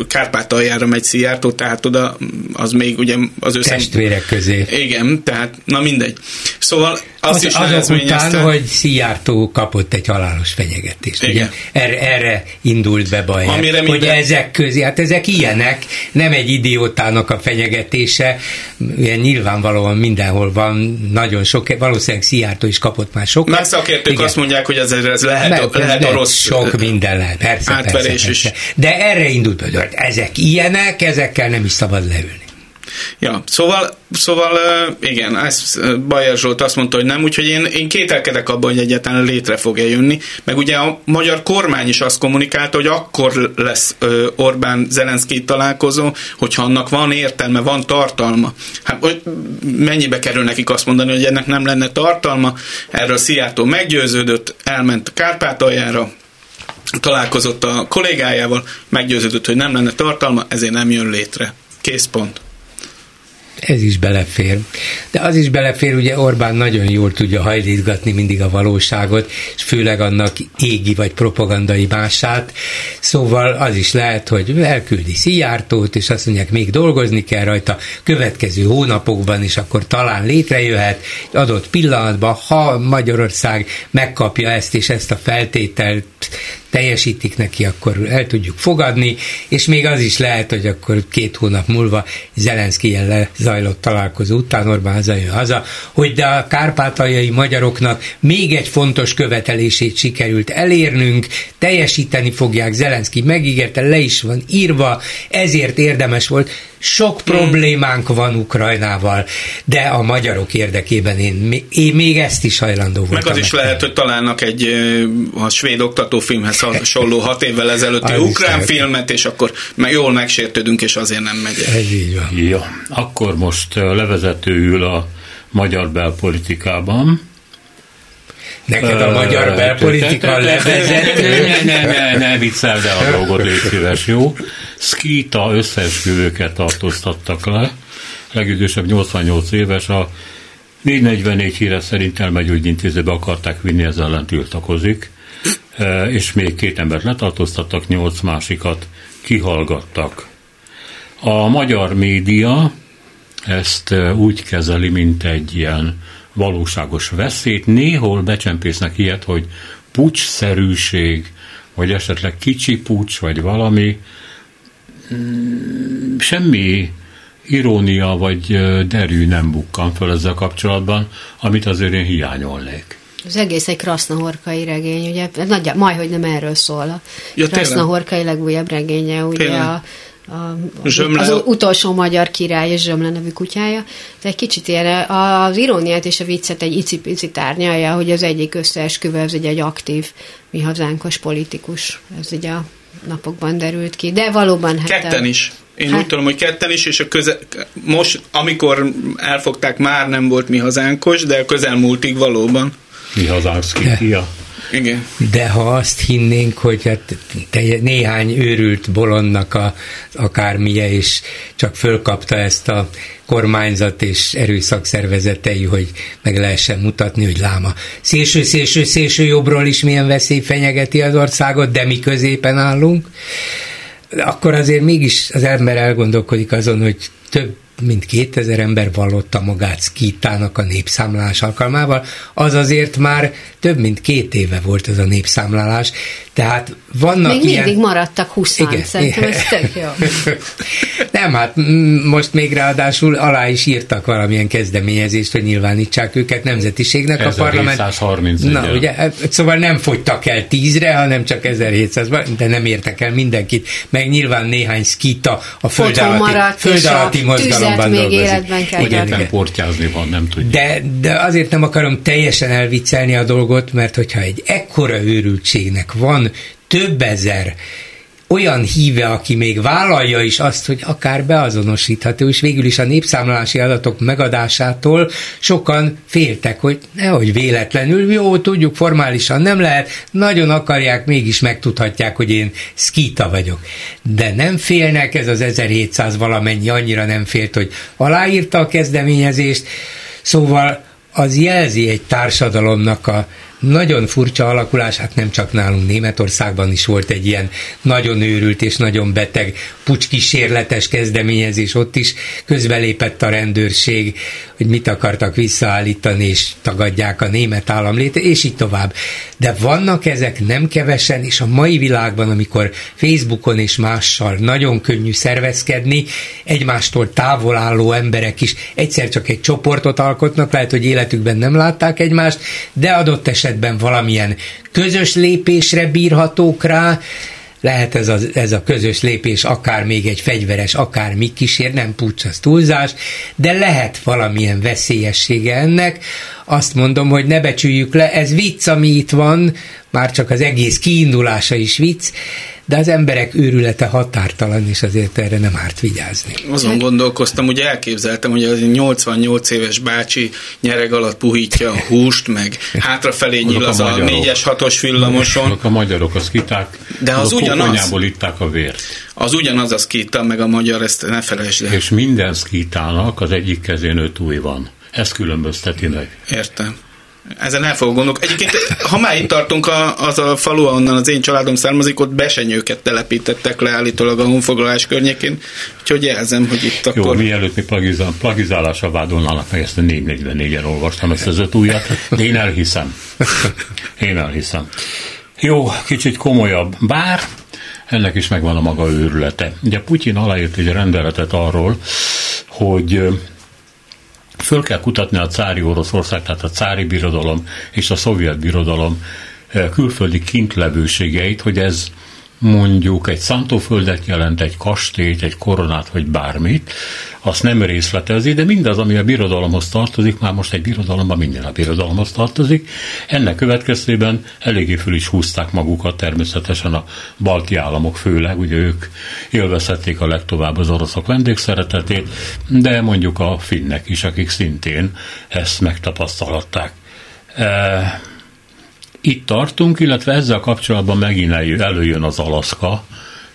Kárpátaljára megy Szijjártó, tehát oda az még ugye az ő Testvérek szem... közé. Igen, tehát na mindegy. Szóval azt az, is azok után, hogy Szijjártó kapott egy halálos fenyegetést. Igen. Ugye? Erre, erre indult be baj. Amire hogy minden... ezek közé, hát ezek ilyenek, nem egy idiótának a fenyegetése, ilyen nyilvánvalóan mindenhol van, nagyon sok, valószínűleg Szijjártó is kapott már sokat. Már szakértők Igen. azt mondják, hogy ez, ez lehet, Mert, lehet a rossz sok minden lehet, persze, persze, persze. Is. De erre indult be, ezek ilyenek, ezekkel nem is szabad leülni. Ja, szóval, szóval igen, ezt Bajer Zsolt azt mondta, hogy nem, úgyhogy én, én kételkedek abban, hogy egyáltalán létre fog-e jönni. Meg ugye a magyar kormány is azt kommunikálta, hogy akkor lesz Orbán Zelenszky találkozó, hogyha annak van értelme, van tartalma. Hát hogy mennyibe kerül nekik azt mondani, hogy ennek nem lenne tartalma? Erről Szijjártó meggyőződött, elment Kárpátaljára, találkozott a kollégájával, meggyőződött, hogy nem lenne tartalma, ezért nem jön létre. Kész pont ez is belefér. De az is belefér, ugye Orbán nagyon jól tudja hajlítgatni mindig a valóságot, és főleg annak égi vagy propagandai mását. Szóval az is lehet, hogy elküldi Szijjártót, és azt mondják, még dolgozni kell rajta következő hónapokban, és akkor talán létrejöhet adott pillanatban, ha Magyarország megkapja ezt és ezt a feltételt, teljesítik neki, akkor el tudjuk fogadni, és még az is lehet, hogy akkor két hónap múlva Zelenszky zajlott találkozó után Orbán hazajön haza, hogy de a kárpátaljai magyaroknak még egy fontos követelését sikerült elérnünk, teljesíteni fogják, Zelenszky megígérte, le is van írva, ezért érdemes volt sok problémánk van Ukrajnával, de a magyarok érdekében én, én még ezt is hajlandó voltam. Meg az is lehet, hogy találnak egy a svéd oktatófilmhez hasonló hat évvel ezelőtti *laughs* az ukrán filmet, és akkor jól megsértődünk, és azért nem megy. Ez így van. Ja, akkor most levezetőül a magyar belpolitikában. Neked a magyar belpolitika levezető? Ne, ne, ne, viccel, de a dolgot légy szíves, jó? Skita összeesküvőket tartóztattak le, legidősebb 88 éves, a 444 híre szerint elmegyógyintézőbe akarták vinni, ez ellen tiltakozik, és még két embert letartóztattak, nyolc másikat kihallgattak. A magyar média ezt úgy kezeli, mint egy ilyen valóságos veszélyt, néhol becsempésznek ilyet, hogy pucsszerűség, vagy esetleg kicsi pucs, vagy valami, Mm, semmi irónia vagy derű nem bukkan föl ezzel kapcsolatban, amit azért én hiányolnék. Az egész egy Krasznahorkai regény, ugye, nagy, majd, hogy nem erről szól. A ja, Krasznahorkai legújabb regénye, ugye tényleg. a, a, Zsömle. az utolsó magyar király és Zsömle nevű kutyája. De egy kicsit ilyen az iróniát és a viccet egy icipici tárnyalja, hogy az egyik összeesküvő, az egy, egy aktív mi hazánkos politikus. Ez ugye a napokban derült ki, de valóban... Hát ketten a... is. Én hát... úgy tudom, hogy ketten is, és a köze... most, amikor elfogták, már nem volt mi hazánkos, de a közelmúltig valóban. Mi hazánk ja. Igen. De ha azt hinnénk, hogy hát néhány őrült bolondnak a, akármilyen, és csak fölkapta ezt a kormányzat és erőszakszervezetei, hogy meg lehessen mutatni, hogy láma szélső, szélső, szélső jobbról is milyen veszély fenyegeti az országot, de mi középen állunk, akkor azért mégis az ember elgondolkodik azon, hogy több mint 2000 ember vallotta magát Szkítának a népszámlálás alkalmával, az azért már több mint két éve volt ez a népszámlálás, tehát vannak Még ilyen... mindig maradtak 20 Igen. szerintem ez tök *laughs* jó. Nem, hát most még ráadásul alá is írtak valamilyen kezdeményezést, hogy nyilvánítsák őket nemzetiségnek a parlament. 1730 Na, ugye, hát, szóval nem fogytak el tízre, hanem csak 1700 de nem értek el mindenkit, meg nyilván néhány skita a föld alatti, föld alatti mozgalomban még életben kell Igen, portyázni van, nem tudja. De, de azért nem akarom teljesen elviccelni a dolgot, mert hogyha egy ekkora őrültségnek van több ezer olyan híve, aki még vállalja is azt, hogy akár beazonosítható, és végül is a népszámlálási adatok megadásától sokan féltek, hogy nehogy véletlenül, jó, tudjuk, formálisan nem lehet, nagyon akarják, mégis megtudhatják, hogy én skita vagyok. De nem félnek, ez az 1700 valamennyi annyira nem félt, hogy aláírta a kezdeményezést, szóval az jelzi egy társadalomnak a nagyon furcsa alakulás, hát nem csak nálunk Németországban is volt egy ilyen nagyon őrült és nagyon beteg pucskísérletes kezdeményezés, ott is közbelépett a rendőrség, hogy mit akartak visszaállítani, és tagadják a német államlét, és így tovább. De vannak ezek nem kevesen, és a mai világban, amikor Facebookon és mással nagyon könnyű szervezkedni, egymástól távol álló emberek is egyszer csak egy csoportot alkotnak, lehet, hogy életükben nem látták egymást, de adott esetben valamilyen közös lépésre bírhatók rá, lehet ez a, ez a közös lépés akár még egy fegyveres, akár mi kísér, nem pucs, az túlzás, de lehet valamilyen veszélyessége ennek. Azt mondom, hogy ne becsüljük le, ez vicc, ami itt van, már csak az egész kiindulása is vicc, de az emberek őrülete határtalan, és azért erre nem árt vigyázni. Azon gondolkoztam, hogy elképzeltem, hogy az 88 éves bácsi nyereg alatt puhítja a húst, meg hátrafelé nyíl az a, a 4-es 6-os villamoson. Azok a magyarok, az kiták, de az, az ugyanaz. itták a vért. Az ugyanaz a szkíta, meg a magyar, ezt ne felejtsd el. És minden szkítának az egyik kezén öt új van. Ez különbözteti meg. Értem. Ezen el fogok gondolni. Egyébként, ha már itt tartunk, a, az a falu, ahonnan az én családom származik, ott besenyőket telepítettek le állítólag a honfoglalás környékén, úgyhogy jelzem, hogy itt akkor... Jó, mielőtt mi plagizál, plagizálásra vádolnának meg, ezt a 444-en olvastam ezt az öt újat, de én elhiszem. Én elhiszem. Jó, kicsit komolyabb. Bár ennek is megvan a maga őrülete. Ugye Putyin aláírt egy rendeletet arról, hogy föl kell kutatni a cári Oroszország, tehát a cári birodalom és a szovjet birodalom külföldi kintlevőségeit, hogy ez mondjuk egy szántóföldet jelent, egy kastélyt, egy koronát, vagy bármit, azt nem részletezi, de mindaz, ami a birodalomhoz tartozik, már most egy birodalomban minden a birodalomhoz tartozik, ennek következtében eléggé föl is húzták magukat természetesen a balti államok főleg, ugye ők élvezhették a legtovább az oroszok vendégszeretetét, de mondjuk a finnek is, akik szintén ezt megtapasztalatták. E- itt tartunk, illetve ezzel kapcsolatban megint előjön az Alaszka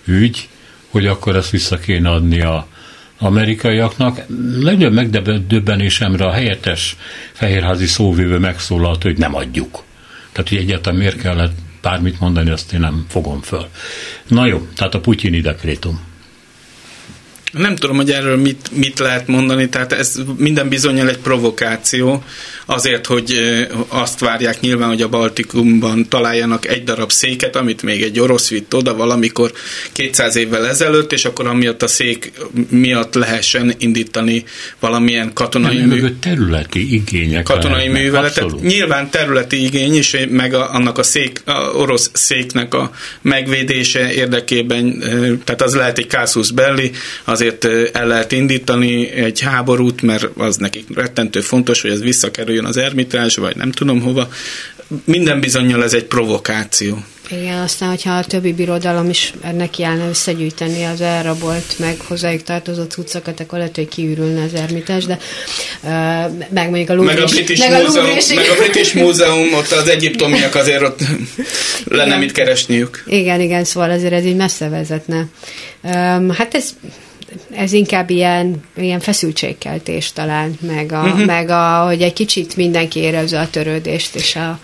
ügy, hogy akkor ezt vissza kéne adni a amerikaiaknak. Nagyon megdöbbenésemre a helyettes fehérházi szóvívő megszólalt, hogy nem adjuk. Tehát, hogy egyáltalán miért kellett bármit mondani, azt én nem fogom föl. Na jó, tehát a putyini dekrétum. Nem tudom, hogy erről mit, mit lehet mondani, tehát ez minden bizonyal egy provokáció, azért, hogy azt várják nyilván, hogy a Baltikumban találjanak egy darab széket, amit még egy orosz vitt oda valamikor 200 évvel ezelőtt, és akkor amiatt a szék miatt lehessen indítani valamilyen katonai Nem, mű... területi igények. Katonai műveletet. Abszolút. Nyilván területi igény is, meg a, annak a, szék, a orosz széknek a megvédése érdekében, tehát az lehet egy Casus Belli, azért el lehet indítani egy háborút, mert az nekik rettentő fontos, hogy ez visszakerüljön kerüljön az ermitás, vagy nem tudom hova. Minden bizonyal ez egy provokáció. Igen, aztán, hogyha a többi birodalom is neki állna összegyűjteni az elrabolt, meg hozzájuk tartozott cuccokat, akkor lehet, hogy kiürülne az ermitás, de uh, meg mondjuk a Louvre meg a British, meg a, meg a British Múzeum, ott az egyiptomiak azért ott *laughs* lenne igen. mit keresniük. Igen, igen, szóval azért ez így messze vezetne. Um, hát ez ez inkább ilyen, ilyen feszültségkeltés talán, meg, a, uh-huh. meg a, hogy egy kicsit mindenki érezze a törődést és a,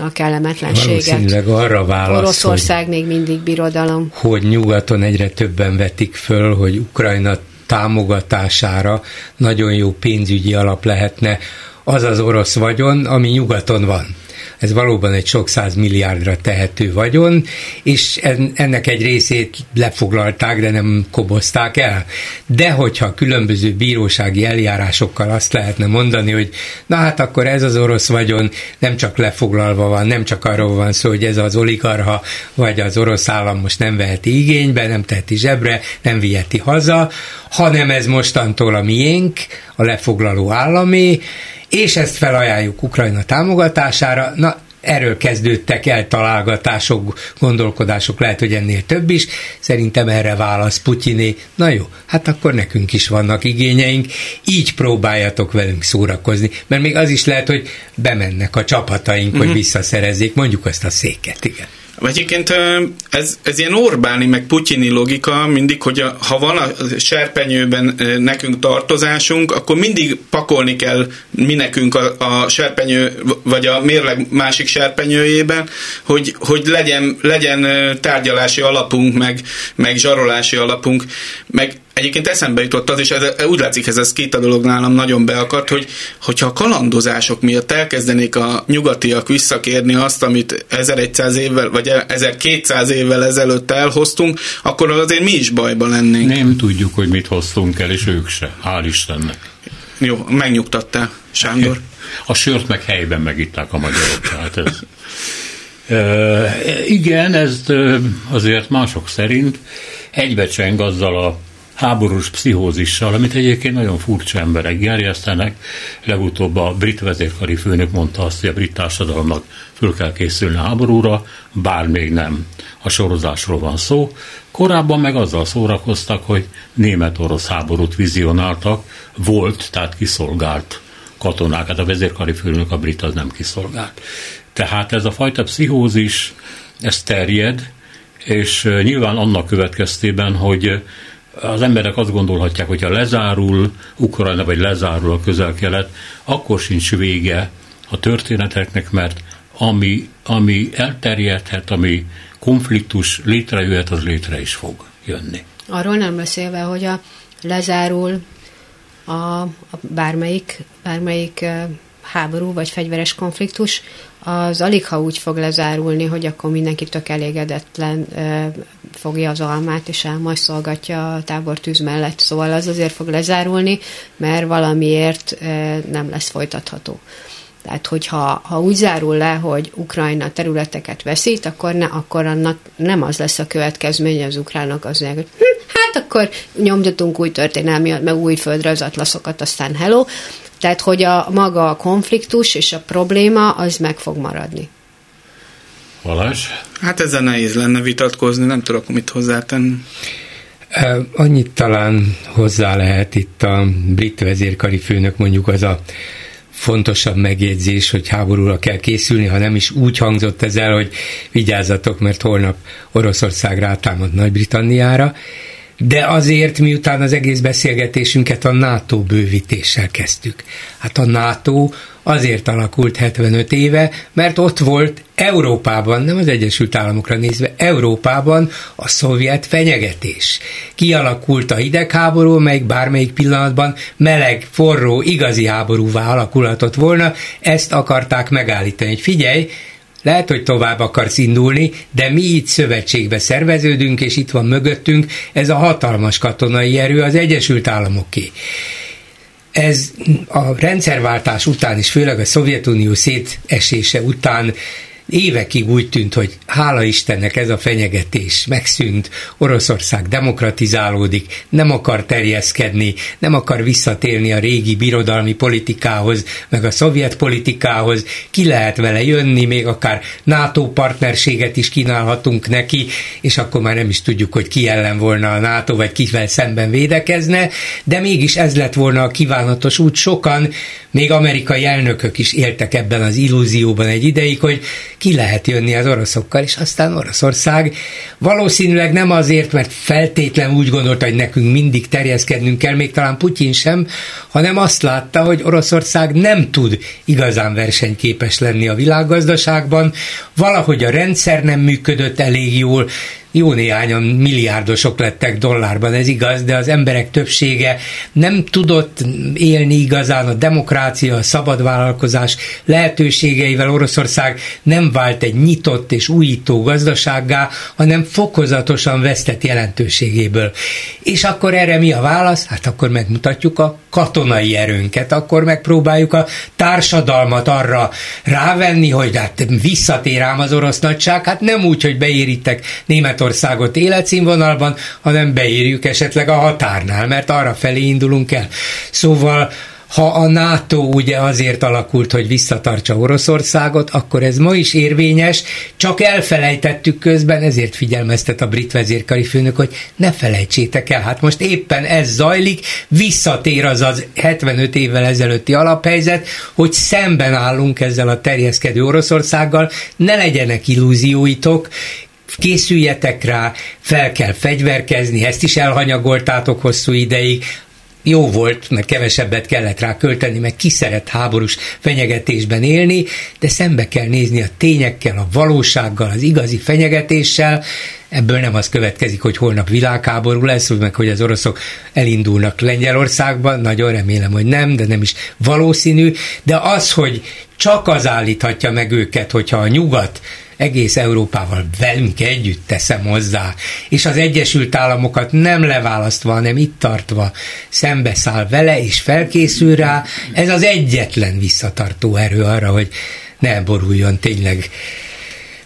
a kellemetlenséget. Valószínűleg arra válasz, Oroszország hogy, még mindig birodalom. Hogy nyugaton egyre többen vetik föl, hogy Ukrajna támogatására nagyon jó pénzügyi alap lehetne az az orosz vagyon, ami nyugaton van ez valóban egy sok száz milliárdra tehető vagyon, és ennek egy részét lefoglalták, de nem kobozták el. De hogyha különböző bírósági eljárásokkal azt lehetne mondani, hogy na hát akkor ez az orosz vagyon nem csak lefoglalva van, nem csak arról van szó, hogy ez az oligarha vagy az orosz állam most nem veheti igénybe, nem teheti zsebre, nem viheti haza, hanem ez mostantól a miénk, a lefoglaló állami, és ezt felajánljuk Ukrajna támogatására. Na, erről kezdődtek el találgatások, gondolkodások, lehet, hogy ennél több is. Szerintem erre válasz Putyiné. Na jó, hát akkor nekünk is vannak igényeink, így próbáljatok velünk szórakozni, mert még az is lehet, hogy bemennek a csapataink, uh-huh. hogy mhm. visszaszerezzék mondjuk ezt a széket, igen. Egyébként ez, ez ilyen Orbáni, meg putyini logika mindig, hogy a, ha van a serpenyőben nekünk tartozásunk, akkor mindig pakolni kell mi nekünk a, a serpenyő, vagy a mérleg másik serpenyőjében, hogy, hogy legyen, legyen tárgyalási alapunk, meg, meg zsarolási alapunk, meg Egyébként eszembe jutott az, és ez, úgy látszik, ez, a dolog nálam nagyon beakadt, hogy hogyha a kalandozások miatt elkezdenék a nyugatiak visszakérni azt, amit 1100 évvel, vagy 1200 évvel ezelőtt elhoztunk, akkor azért mi is bajban lennénk. Nem tudjuk, hogy mit hoztunk el, és ők se. Hál' Istennek. Jó, megnyugtattál, Sándor. A sört meg helyben megitták a magyarok, tehát ez... E, igen, ez azért mások szerint egybecseng azzal a háborús pszichózissal, amit egyébként nagyon furcsa emberek gerjesztenek. Legutóbb a brit vezérkari főnök mondta azt, hogy a brit társadalomnak föl kell készülni a háborúra, bár még nem a sorozásról van szó. Korábban meg azzal szórakoztak, hogy német-orosz háborút vizionáltak, volt, tehát kiszolgált katonákat, a vezérkari főnök a brit az nem kiszolgált. Tehát ez a fajta pszichózis, ez terjed, és nyilván annak következtében, hogy az emberek azt gondolhatják, hogy ha lezárul Ukrajna, vagy lezárul a közel-kelet, akkor sincs vége a történeteknek, mert ami, ami elterjedhet, ami konfliktus létrejöhet, az létre is fog jönni. Arról nem beszélve, hogy a lezárul a, a bármelyik, bármelyik háború vagy fegyveres konfliktus, az alig ha úgy fog lezárulni, hogy akkor mindenki tök elégedetlen fogja az almát, és elmajszolgatja a tábor tűz mellett. Szóval az azért fog lezárulni, mert valamiért nem lesz folytatható. Tehát, hogyha ha úgy zárul le, hogy Ukrajna területeket veszít, akkor, ne, akkor annak nem az lesz a következménye az ukránok az, hogy hm, hát akkor nyomtatunk új történelmi, meg új atlaszokat, aztán hello. Tehát, hogy a maga a konfliktus és a probléma az meg fog maradni. Valás? Hát ezzel nehéz lenne vitatkozni, nem tudok mit hozzátenni. Annyit talán hozzá lehet itt a brit vezérkari főnök mondjuk az a fontosabb megjegyzés, hogy háborúra kell készülni, ha nem is úgy hangzott ez el, hogy vigyázzatok, mert holnap Oroszország rátámad Nagy-Britanniára, de azért miután az egész beszélgetésünket a NATO bővítéssel kezdtük. Hát a NATO azért alakult 75 éve, mert ott volt Európában, nem az Egyesült Államokra nézve, Európában a szovjet fenyegetés. Kialakult a hidegháború, melyik bármelyik pillanatban meleg, forró, igazi háborúvá alakulhatott volna, ezt akarták megállítani. Figyelj, lehet, hogy tovább akarsz indulni, de mi itt szövetségbe szerveződünk, és itt van mögöttünk ez a hatalmas katonai erő az Egyesült Államoké. Ez a rendszerváltás után is, főleg a Szovjetunió szétesése után évekig úgy tűnt, hogy hála Istennek ez a fenyegetés megszűnt, Oroszország demokratizálódik, nem akar terjeszkedni, nem akar visszatérni a régi birodalmi politikához, meg a szovjet politikához, ki lehet vele jönni, még akár NATO partnerséget is kínálhatunk neki, és akkor már nem is tudjuk, hogy ki ellen volna a NATO, vagy kivel szemben védekezne, de mégis ez lett volna a kívánatos út. Sokan, még amerikai elnökök is éltek ebben az illúzióban egy ideig, hogy ki lehet jönni az oroszokkal, és aztán Oroszország valószínűleg nem azért, mert feltétlen úgy gondolta, hogy nekünk mindig terjeszkednünk kell, még talán Putyin sem, hanem azt látta, hogy Oroszország nem tud igazán versenyképes lenni a világgazdaságban, valahogy a rendszer nem működött elég jól, jó néhányan milliárdosok lettek dollárban, ez igaz, de az emberek többsége nem tudott élni igazán a demokrácia, a szabad vállalkozás lehetőségeivel. Oroszország nem vált egy nyitott és újító gazdasággá, hanem fokozatosan vesztett jelentőségéből. És akkor erre mi a válasz? Hát akkor megmutatjuk a katonai erőnket, akkor megpróbáljuk a társadalmat arra rávenni, hogy hát visszatér ám az orosz nagyság, hát nem úgy, hogy beérítek Németországot életszínvonalban, hanem beírjuk esetleg a határnál, mert arra felé indulunk el. Szóval ha a NATO ugye azért alakult, hogy visszatartsa Oroszországot, akkor ez ma is érvényes, csak elfelejtettük közben, ezért figyelmeztet a brit vezérkari főnök, hogy ne felejtsétek el, hát most éppen ez zajlik, visszatér az az 75 évvel ezelőtti alaphelyzet, hogy szemben állunk ezzel a terjeszkedő Oroszországgal, ne legyenek illúzióitok, készüljetek rá, fel kell fegyverkezni, ezt is elhanyagoltátok hosszú ideig, jó volt, mert kevesebbet kellett rá költeni, meg ki szeret háborús fenyegetésben élni, de szembe kell nézni a tényekkel, a valósággal, az igazi fenyegetéssel, ebből nem az következik, hogy holnap világháború lesz, meg hogy az oroszok elindulnak Lengyelországban, nagyon remélem, hogy nem, de nem is valószínű, de az, hogy csak az állíthatja meg őket, hogyha a nyugat egész Európával velünk együtt teszem hozzá, és az Egyesült Államokat nem leválasztva, hanem itt tartva szembeszáll vele, és felkészül rá, ez az egyetlen visszatartó erő arra, hogy ne boruljon tényleg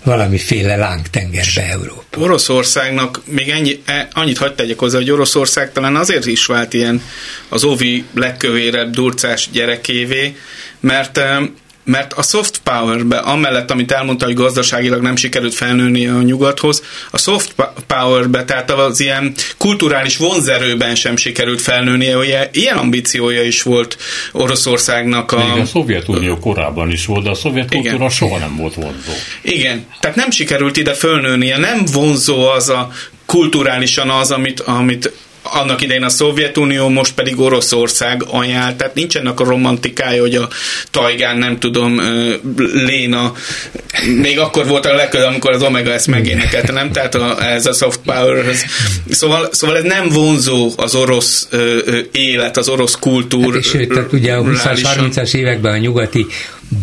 valamiféle lángtengerbe Európa. Oroszországnak még ennyi, e, annyit hagyd tegyek hozzá, hogy Oroszország talán azért is vált ilyen az ovi legkövérebb durcás gyerekévé, mert mert a soft powerbe, amellett, amit elmondta, hogy gazdaságilag nem sikerült felnőni a nyugathoz, a soft powerbe, tehát az ilyen kulturális vonzerőben sem sikerült felnőni, hogy ilyen ambíciója is volt Oroszországnak. A, Még a Szovjetunió korábban is volt, de a szovjet kultúra soha nem volt vonzó. Igen, tehát nem sikerült ide fölnőnie, nem vonzó az a kulturálisan az, amit, amit annak idején a Szovjetunió, most pedig Oroszország ajánl, tehát nincsenek a romantikája, hogy a tajgán, nem tudom, Léna, még akkor volt a legközelebb, amikor az Omega ezt megénekelte, nem? Tehát a, ez a soft power Szóval, szóval ez nem vonzó az orosz élet, az orosz kultúra. Hát és sőt, tehát ugye a 20-as, 30-as években a nyugati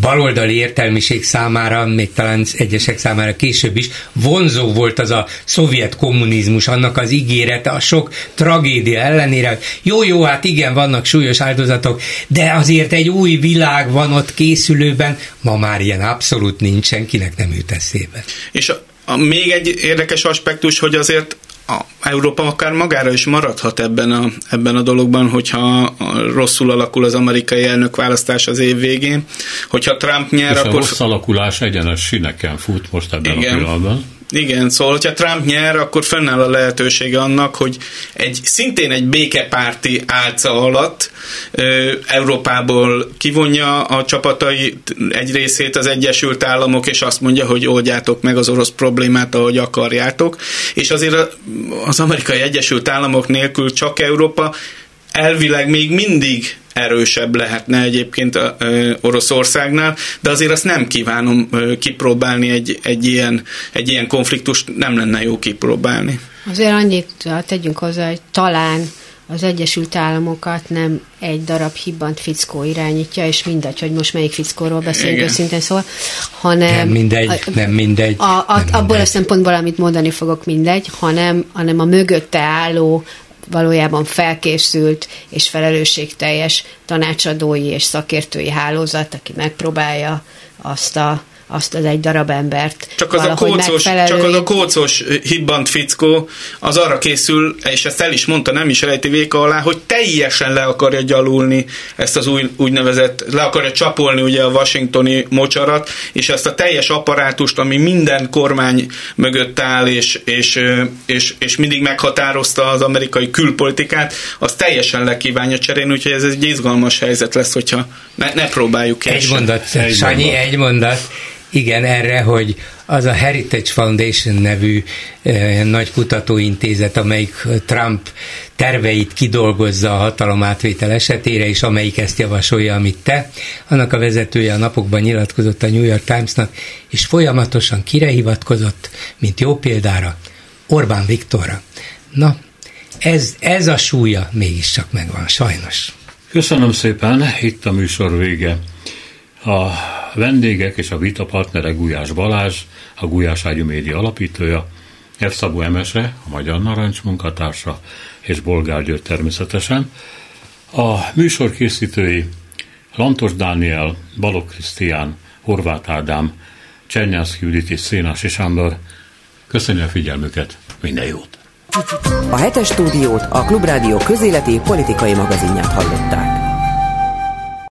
baloldali értelmiség számára, még talán egyesek számára később is, vonzó volt az a szovjet kommunizmus, annak az ígérete, a sok tragédia ellenére. Jó, jó, hát igen, vannak súlyos áldozatok, de azért egy új világ van ott készülőben, ma már ilyen abszolút nincsen, kinek nem jut eszébe. És a, a, még egy érdekes aspektus, hogy azért a Európa akár magára is maradhat ebben a, ebben a dologban, hogyha rosszul alakul az amerikai elnök választás az év végén. Hogyha Trump nyer, És akkor... a rossz alakulás egyenes sineken fut most ebben Igen. a pillanatban. Igen, szóval, hogyha Trump nyer, akkor fennáll a lehetősége annak, hogy egy szintén egy békepárti álca alatt ö, Európából kivonja a csapatai egy részét az Egyesült Államok, és azt mondja, hogy oldjátok meg az orosz problémát, ahogy akarjátok. És azért az amerikai Egyesült Államok nélkül csak Európa elvileg még mindig erősebb lehetne egyébként Oroszországnál, de azért azt nem kívánom kipróbálni egy, egy, ilyen, egy ilyen konfliktust, nem lenne jó kipróbálni. Azért annyit tegyünk hozzá, hogy talán az Egyesült Államokat nem egy darab hibbant fickó irányítja, és mindegy, hogy most melyik fickóról beszélünk őszintén szóval, hanem... Nem mindegy, a, nem mindegy. A, a, nem abból mindegy. a szempontból, amit mondani fogok, mindegy, hanem, hanem a mögötte álló valójában felkészült és felelősségteljes tanácsadói és szakértői hálózat, aki megpróbálja azt a azt az egy darab embert. Csak az, a kócos, csak az a kócos hibbant fickó az arra készül, és ezt el is mondta, nem is rejti véka alá, hogy teljesen le akarja gyalulni ezt az új, úgynevezett, le akarja csapolni ugye a washingtoni mocsarat, és ezt a teljes apparátust, ami minden kormány mögött áll, és, és, és, és mindig meghatározta az amerikai külpolitikát, az teljesen le kívánja cserélni, úgyhogy ez egy izgalmas helyzet lesz, hogyha ne, ne próbáljuk ki. Egy mondat, Sanyi, egy mondat igen, erre, hogy az a Heritage Foundation nevű eh, nagy kutatóintézet, amelyik Trump terveit kidolgozza a hatalomátvétel esetére, és amelyik ezt javasolja, amit te, annak a vezetője a napokban nyilatkozott a New York Timesnak, és folyamatosan kire hivatkozott, mint jó példára, Orbán Viktorra. Na, ez, ez a súlya mégiscsak megvan, sajnos. Köszönöm szépen, itt a műsor vége. A vendégek és a vita partnere Gulyás Balázs, a Gulyás Ágyú Média alapítója, F. Szabó Emese, a Magyar Narancs munkatársa, és Bolgár György természetesen. A műsor készítői Lantos Dániel, Balok Krisztián, Horváth Ádám, Csernyászki Judit és Szénási Sándor. Köszönjük a figyelmüket, minden jót! A hetes stúdiót a Klubrádió közéleti politikai magazinját hallották.